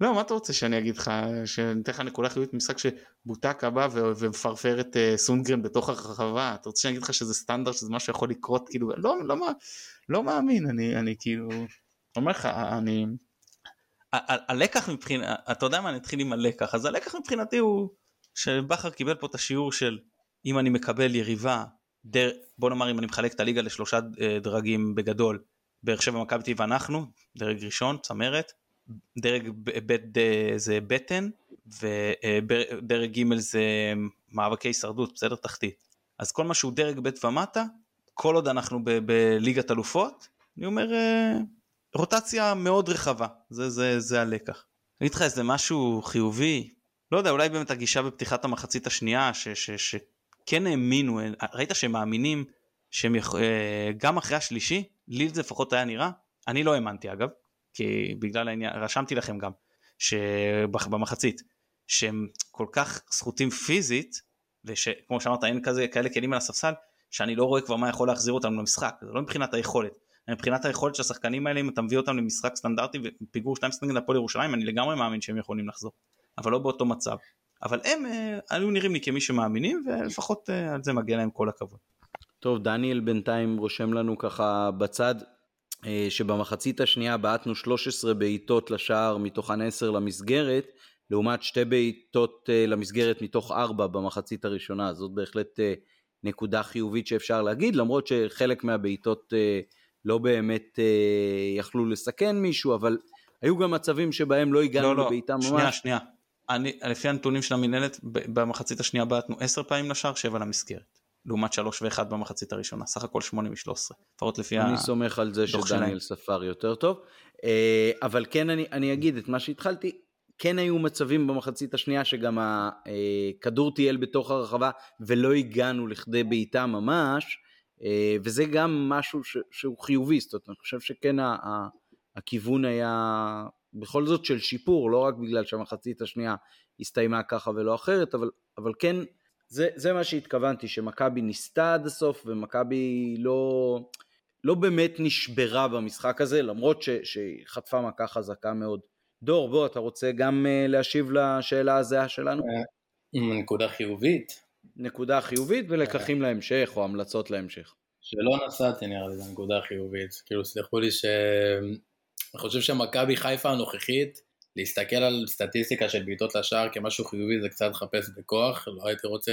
לא, מה אתה רוצה שאני אגיד לך, שאני אתן לך נקודה חיובית במשחק שבוטקה בא ומפרפר את uh, סונגרן בתוך הרחבה, אתה רוצה שאני אגיד לך שזה סטנדרט, שזה משהו שיכול לקרות, כאילו, לא, לא, לא, לא מאמין, אני, אני כאילו, אומר לך, אני, הלקח מבחינת, אתה יודע מה, אני אתחיל עם הלקח, אז הלקח מבחינתי הוא שבכר קיבל פה את השיעור של אם אני מקבל יריבה, דר, בוא נאמר אם אני מחלק את הליגה לשלושה אה, דרגים בגדול, באר שבע מכבי ואנחנו, דרג ראשון, צמרת, דרג ב' זה בטן, ודרג ג' זה מאבקי הישרדות, בסדר? תחתית. אז כל מה שהוא דרג ב' ומטה, כל עוד אנחנו בליגת אלופות, אני אומר, אה, רוטציה מאוד רחבה, זה, זה, זה הלקח. אני אגיד לך איזה משהו חיובי, לא יודע, אולי באמת הגישה בפתיחת המחצית השנייה, שכן האמינו, ראית שהם מאמינים שהם יכ... אה, גם אחרי השלישי, לי זה לפחות היה נראה, אני לא האמנתי אגב, כי בגלל העניין, רשמתי לכם גם, שבמחצית, שהם כל כך זכותים פיזית, ושכמו שאמרת אין כזה כאלה כלים על הספסל, שאני לא רואה כבר מה יכול להחזיר אותם למשחק, זה לא מבחינת היכולת, מבחינת היכולת של השחקנים האלה אם אתה מביא אותם למשחק סטנדרטי ופיגור 2 נגד הפועל ירושלים אני לגמרי מאמין שהם יכולים לחזור. אבל לא באותו מצב. אבל הם אה, היו נראים לי כמי שמאמינים ולפחות אה, על זה מגיע להם כל הכבוד. טוב, דניאל בינתיים רושם לנו ככה בצד שבמחצית השנייה בעטנו 13 בעיטות לשער מתוכן 10 למסגרת, לעומת שתי בעיטות uh, למסגרת מתוך ארבע במחצית הראשונה, זאת בהחלט uh, נקודה חיובית שאפשר להגיד, למרות שחלק מהבעיטות לא באמת יכלו לסכן מישהו, אבל היו גם מצבים שבהם לא הגענו לא, לא, לבעיטה ממש. שנייה, שנייה. אני, לפי הנתונים של המינהלת, במחצית השנייה בעטנו 10 פעמים לשער, 7 למסגרת. לעומת 3 ו-1 במחצית הראשונה, סך הכל 8 מ-13. לפחות לפי אני סומך על זה שדניאל ספר יותר טוב. אה, אבל כן אני, אני אגיד את מה שהתחלתי, כן היו מצבים במחצית השנייה שגם הכדור טייל בתוך הרחבה ולא הגענו לכדי בעיטה ממש, אה, וזה גם משהו ש, שהוא חיובי, זאת אומרת, אני חושב שכן הכיוון היה בכל זאת של שיפור, לא רק בגלל שהמחצית השנייה הסתיימה ככה ולא אחרת, אבל, אבל כן, זה, זה מה שהתכוונתי, שמכבי ניסתה עד הסוף ומכבי לא, לא באמת נשברה במשחק הזה, למרות ש, שהיא חטפה מכה חזקה מאוד. דור, בוא, אתה רוצה גם uh, להשיב לשאלה הזהה שלנו? אה, נקודה חיובית. נקודה חיובית ולקחים להמשך או המלצות להמשך. שלא נסעתי נראה לי, זו נקודה חיובית. כאילו, סלחו לי ש... אני חושב שמכבי חיפה הנוכחית, להסתכל על סטטיסטיקה של בעיטות לשער כמשהו חיובי זה קצת לחפש בכוח, לא הייתי רוצה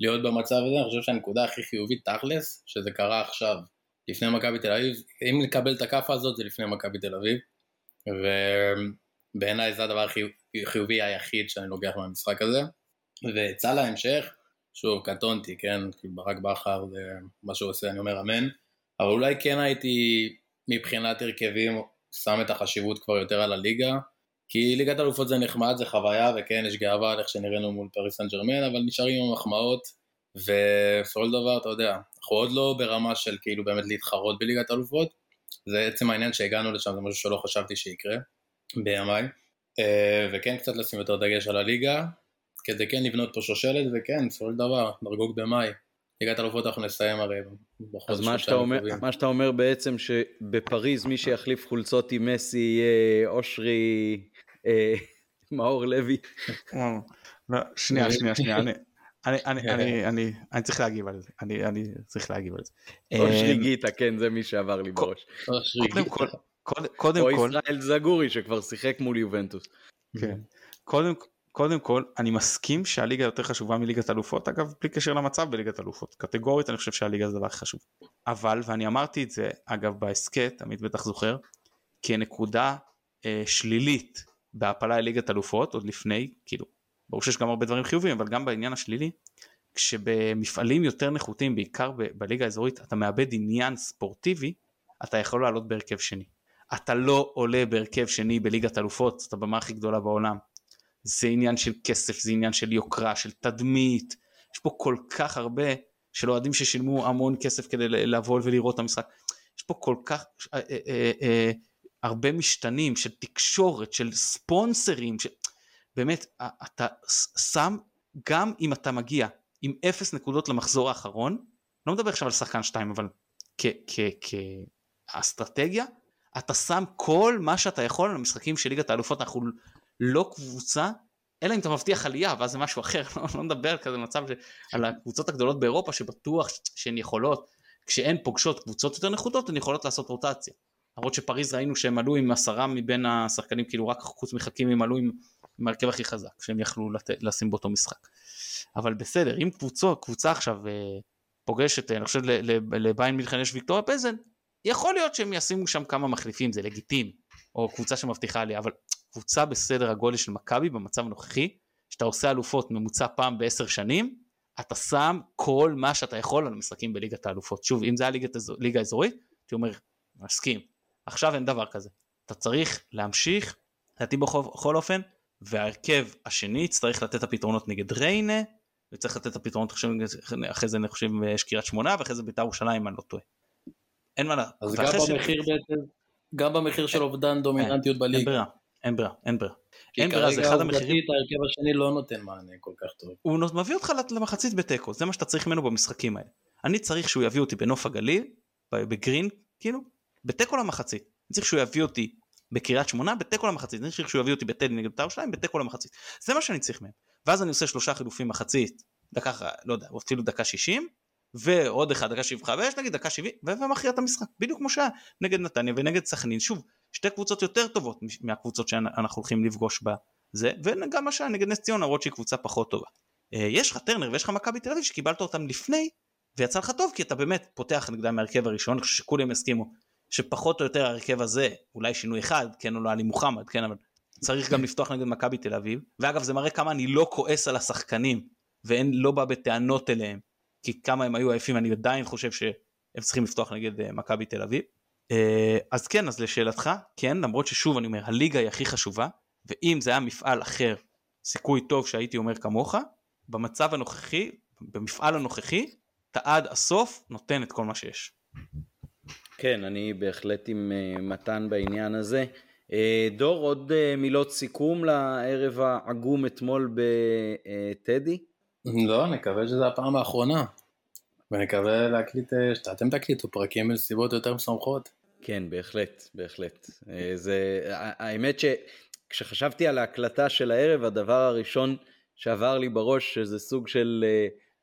להיות במצב הזה, אני חושב שהנקודה הכי חיובית תכלס, שזה קרה עכשיו, לפני מכבי תל אביב, אם לקבל את הכאפה הזאת זה לפני מכבי תל אביב, ובעיניי זה הדבר החיובי היחיד שאני לוקח מהמשחק הזה, ויצא להמשך, שוב, קטונתי, כן, ברק בכר זה מה שהוא עושה, אני אומר אמן, אבל אולי כן הייתי מבחינת הרכבים שם את החשיבות כבר יותר על הליגה, כי ליגת אלופות זה נחמד, זה חוויה, וכן, יש גאווה על איך שנראינו מול פריס סן ג'רמן, אבל נשארים עם המחמאות, ובסופו של דבר, אתה יודע, אנחנו עוד לא ברמה של כאילו באמת להתחרות בליגת אלופות, זה עצם העניין שהגענו לשם, זה משהו שלא חשבתי שיקרה בימיי, אה, וכן קצת לשים יותר דגש על הליגה, כדי כן לבנות פה שושלת, וכן, בסופו של דבר, דרגוג במאי, ליגת אלופות אנחנו נסיים הרי אז מה שאתה, אומר, מה שאתה אומר בעצם שבפריז מי שיחליף חולצות עם מסי יהיה אושרי מאור לוי. לא, שנייה שנייה שנייה אני, אני, אני, אני, אני, אני צריך להגיב על זה, אני, אני צריך להגיב על זה. אושרי אה, גיטה, כן, זה מי שעבר לי בראש. קודם כל, קודם כל, או ישראל זגורי שכבר שיחק מול יובנטוס. כן. קודם, קודם כל אני מסכים שהליגה יותר חשובה מליגת אלופות אגב בלי קשר למצב בליגת אלופות קטגורית אני חושב שהליגה זה דבר הכי חשוב אבל ואני אמרתי את זה אגב בהסכת עמית בטח זוכר כנקודה אה, שלילית בהעפלה לליגת אלופות עוד לפני כאילו ברור שיש גם הרבה דברים חיובים אבל גם בעניין השלילי כשבמפעלים יותר נחותים בעיקר ב- בליגה האזורית אתה מאבד עניין ספורטיבי אתה יכול לעלות בהרכב שני. אתה לא עולה בהרכב שני בליגת אלופות זאת הבמה הכי גדולה בעולם. זה עניין של כסף, זה עניין של יוקרה, של תדמית, יש פה כל כך הרבה של אוהדים ששילמו המון כסף כדי לבוא ולראות את המשחק, יש פה כל כך אה, אה, אה, אה, הרבה משתנים של תקשורת, של ספונסרים, ש... באמת, אתה שם, גם אם אתה מגיע עם אפס נקודות למחזור האחרון, לא מדבר עכשיו על שחקן שתיים, אבל כאסטרטגיה, אתה שם כל מה שאתה יכול על המשחקים של ליגת האלופות, אנחנו לא קבוצה, אלא אם אתה מבטיח עלייה, ואז זה משהו אחר, לא, לא נדבר כזה מצב ש... על הקבוצות הגדולות באירופה שבטוח שהן יכולות, כשהן פוגשות קבוצות יותר נחותות, הן יכולות לעשות רוטציה. למרות שפריז ראינו שהם עלו עם עשרה מבין השחקנים, כאילו רק חוץ מחכים הם עלו עם, ההרכב הכי חזק, שהם יכלו לת... לשים באותו משחק. אבל בסדר, אם קבוצו, קבוצה עכשיו אה, פוגשת, אני חושב לביין מלחן יש ויקטוריה פזן, יכול להיות שהם ישימו שם כמה מחליפים, זה לגיטימי, או קבוצה שמבטיחה עלייה, אבל קבוצה בסדר הגודל של מכבי במצב הנוכחי, שאתה עושה אלופות ממוצע פעם בעשר שנים, אתה שם כל מה שאתה יכול על המשחקים בליגת האלופות. שוב, אם זה היה ליגת, ליגה אזורית, הייתי אומר, מסכים. עכשיו אין דבר כזה. אתה צריך להמשיך, לדעתי בכל, אופן, וההרכב השני יצטרך לתת את הפתרונות נגד ריינה, וצריך לתת את הפתרונות אחרי זה אני חושב יש קריית שמונה, ואחרי זה בית"ר ירושלים, אני לא טועה. אין מה לעשות. אז גם במחיר בעצם, גם במחיר של אובדן דומיננטיות בליגה. אין ברירה. אין ברירה, אין ברירה. אין ברירה, זה אחד המחירים. כי כרגע ההרכב השני לא נותן מענה כל כך טוב. הוא מביא אותך למחצית בתיקו, זה מה שאתה צריך ממנו במשחקים האלה. אני צריך שהוא יביא אותי בנוף הגליל, בגרין, כאילו, בתיקו למחצית. אני צריך שהוא יביא אותי בקריית שמונה, בתיקו למחצית. אני צריך שהוא יביא אותי בטדי נגד בית"ר ירושלים, בתיקו למחצית. זה מה שאני צריך מהם. ואז אני עושה שלושה חילופים מחצית, דקה, לא יודע, אפילו דקה שישים, ועוד אחד דקה 75 נגיד דקה 70 ומכריע את המשחק בדיוק כמו שהיה נגד נתניה ונגד סכנין שוב שתי קבוצות יותר טובות מהקבוצות שאנחנו הולכים לפגוש זה, וגם מה שהיה נגד נס ציונה, למרות שהיא קבוצה פחות טובה. אה, יש לך טרנר ויש לך מכבי תל אביב שקיבלת אותם לפני, ויצא לך טוב כי אתה באמת פותח נגדם מהרכב הראשון, אני חושב שכולם יסכימו שפחות או יותר ההרכב הזה, אולי שינוי אחד, כן או לא עלי מוחמד, כן, אבל צריך גם לפתוח נגד מכבי תל אביב, ואגב זה מראה כמה אני לא כועס על השחקנים, ואין, לא בא בטענות אליהם, כי כמה הם היו עייפים, אני עדיין חושב שהם צריכים לפתוח נגד uh, מכבי תל אביב. Uh, אז כן, אז לשאלתך, כן, למרות ששוב אני אומר, הליגה היא הכי חשובה, ואם זה היה מפעל אחר, סיכוי טוב שהייתי אומר כמוך, במצב הנוכחי, במפעל הנוכחי, אתה עד הסוף נותן את כל מה שיש. כן, אני בהחלט עם uh, מתן בעניין הזה. Uh, דור, עוד uh, מילות סיכום לערב העגום אתמול בטדי? לא, נקווה שזו הפעם האחרונה. ונקווה להקליט, שאתם תקליטו פרקים בנסיבות יותר משמחות. כן, בהחלט, בהחלט. זה, האמת שכשחשבתי על ההקלטה של הערב, הדבר הראשון שעבר לי בראש, שזה סוג של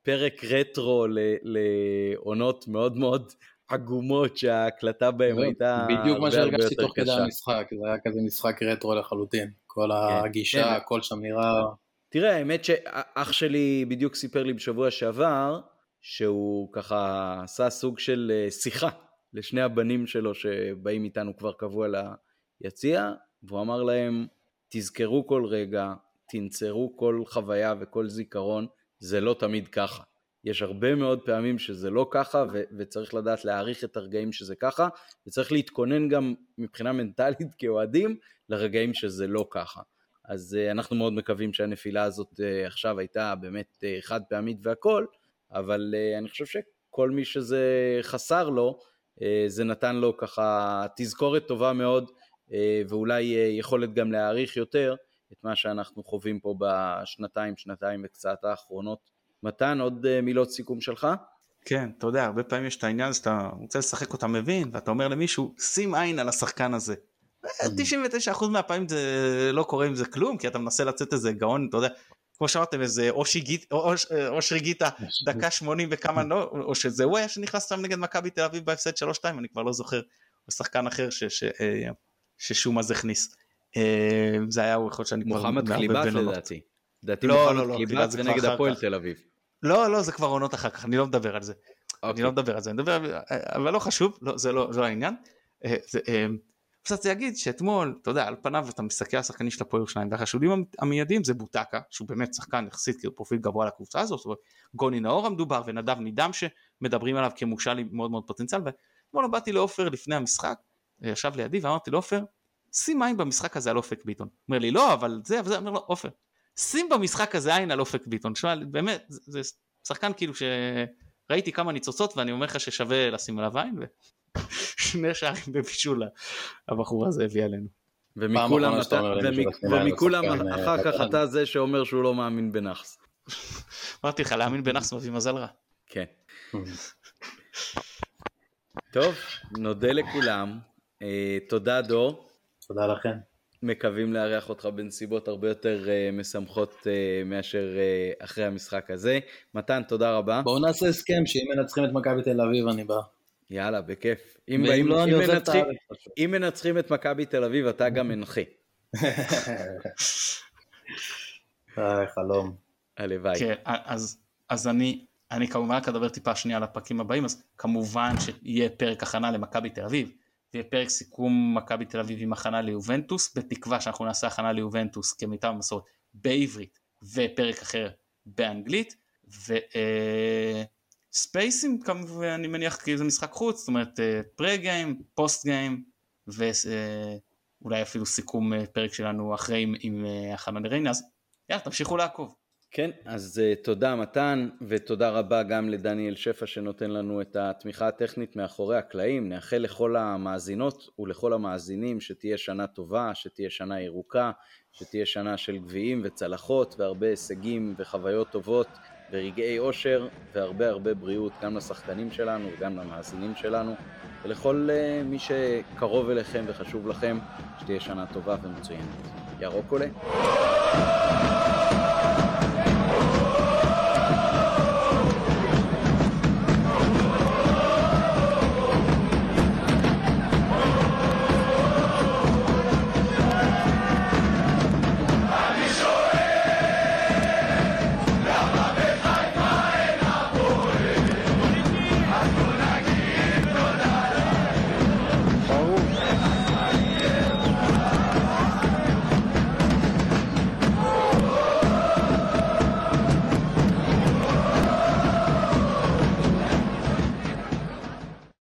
פרק רטרו לעונות מאוד מאוד עגומות שההקלטה בהם הייתה בדיוק מה שהרגשתי תוך כדי המשחק, זה היה כזה משחק רטרו לחלוטין. כל כן, הגישה, כן. כל שם נראה... תראה, האמת שאח שלי בדיוק סיפר לי בשבוע שעבר, שהוא ככה עשה סוג של אה, שיחה לשני הבנים שלו שבאים איתנו כבר קבוע ליציע, והוא אמר להם, תזכרו כל רגע, תנצרו כל חוויה וכל זיכרון, זה לא תמיד ככה. יש הרבה מאוד פעמים שזה לא ככה, ו- וצריך לדעת להעריך את הרגעים שזה ככה, וצריך להתכונן גם מבחינה מנטלית כאוהדים לרגעים שזה לא ככה. אז uh, אנחנו מאוד מקווים שהנפילה הזאת uh, עכשיו הייתה באמת uh, חד פעמית והכל, אבל uh, אני חושב שכל מי שזה חסר לו, uh, זה נתן לו ככה תזכורת טובה מאוד, uh, ואולי uh, יכולת גם להעריך יותר את מה שאנחנו חווים פה בשנתיים, שנתיים וקצת האחרונות. מתן, עוד uh, מילות סיכום שלך? כן, אתה יודע, הרבה פעמים יש את העניין שאתה רוצה לשחק אותה מבין, ואתה אומר למישהו, שים עין על השחקן הזה. 99% מהפעמים זה לא קורה עם זה כלום, כי אתה מנסה לצאת איזה גאון, אתה יודע, כמו שאמרתם איזה אושרי גיטה דקה 80 וכמה לא, או שזה הוא היה שנכנס שם נגד מכבי תל אביב בהפסד 3-2, אני כבר לא זוכר, או שחקן אחר אה, ששום אז הכניס. אה, זה היה יכול להיות שאני כבר... מוחמד קליבת לדעתי. לדעתי לא, מוחמד לא, קליבת זה נגד הפועל תל אביב. לא, לא, זה כבר עונות אחר כך, אני לא מדבר על זה. אני לא מדבר על זה, אני מדבר, אבל לא חשוב, זה לא העניין. אה, קצת להגיד שאתמול, אתה יודע, על פניו אתה מסתכל על השחקנים של הפועל ירושלים, והחשודים המיידיים זה בוטקה, שהוא באמת שחקן יחסית כאילו פרופיל גבוה לקבוצה הזאת, גוני נאור המדובר ונדב נידם שמדברים עליו כמושל עם מאוד מאוד פוטנציאל, ואתמול באתי לעופר לפני המשחק, ישב לידי ואמרתי לעופר, שים עין במשחק הזה על אופק ביטון. אומר לי לא, אבל זה, וזה, אומר לו, עופר, שים במשחק הזה עין על אופק ביטון. תשמע, באמת, זה, זה שחקן כאילו שראיתי כמה ניצוצות ואני אומר לך ששווה לשים עליו עין, שני שערים בבישול הבחור הזה הביא עלינו. ומכולם אחר כך אתה זה שאומר שהוא לא מאמין בנאחס. אמרתי לך להאמין בנאחס מביא מזל רע. כן. טוב, נודה לכולם. אה, תודה דור. תודה לכם. מקווים לארח אותך בנסיבות הרבה יותר uh, משמחות uh, מאשר uh, אחרי המשחק הזה. מתן, תודה רבה. בואו נעשה הסכם שאם מנצחים את מכבי תל אביב אני בא. יאללה, בכיף. אם, באים, לא, אם, מנצחים, אם מנצחים את מכבי תל אביב, אתה גם מנחה. חלום. הלוואי. כן, אז, אז אני, אני כמובן רק אדבר טיפה שנייה על הפרקים הבאים, אז כמובן שיהיה פרק הכנה למכבי תל אביב, ויהיה פרק סיכום מכבי תל אביב עם הכנה ליובנטוס, בתקווה שאנחנו נעשה הכנה ליובנטוס כמיטב המסורת בעברית, ופרק אחר באנגלית, ו... אה, ספייסים כמובן אני מניח כי זה משחק חוץ, זאת אומרת פרה גיים, פוסט גיים ואולי אפילו סיכום אה, פרק שלנו אחרי עם, עם אה, הכנה לריינה, אז יאללה תמשיכו לעקוב. כן, אז uh, תודה מתן, ותודה רבה גם לדניאל שפע שנותן לנו את התמיכה הטכנית מאחורי הקלעים. נאחל לכל המאזינות ולכל המאזינים שתהיה שנה טובה, שתהיה שנה ירוקה, שתהיה שנה של גביעים וצלחות והרבה הישגים וחוויות טובות. ורגעי אושר והרבה הרבה בריאות גם לשחקנים שלנו וגם למאזינים שלנו ולכל uh, מי שקרוב אליכם וחשוב לכם שתהיה שנה טובה ומצוינת. ירוק עולה.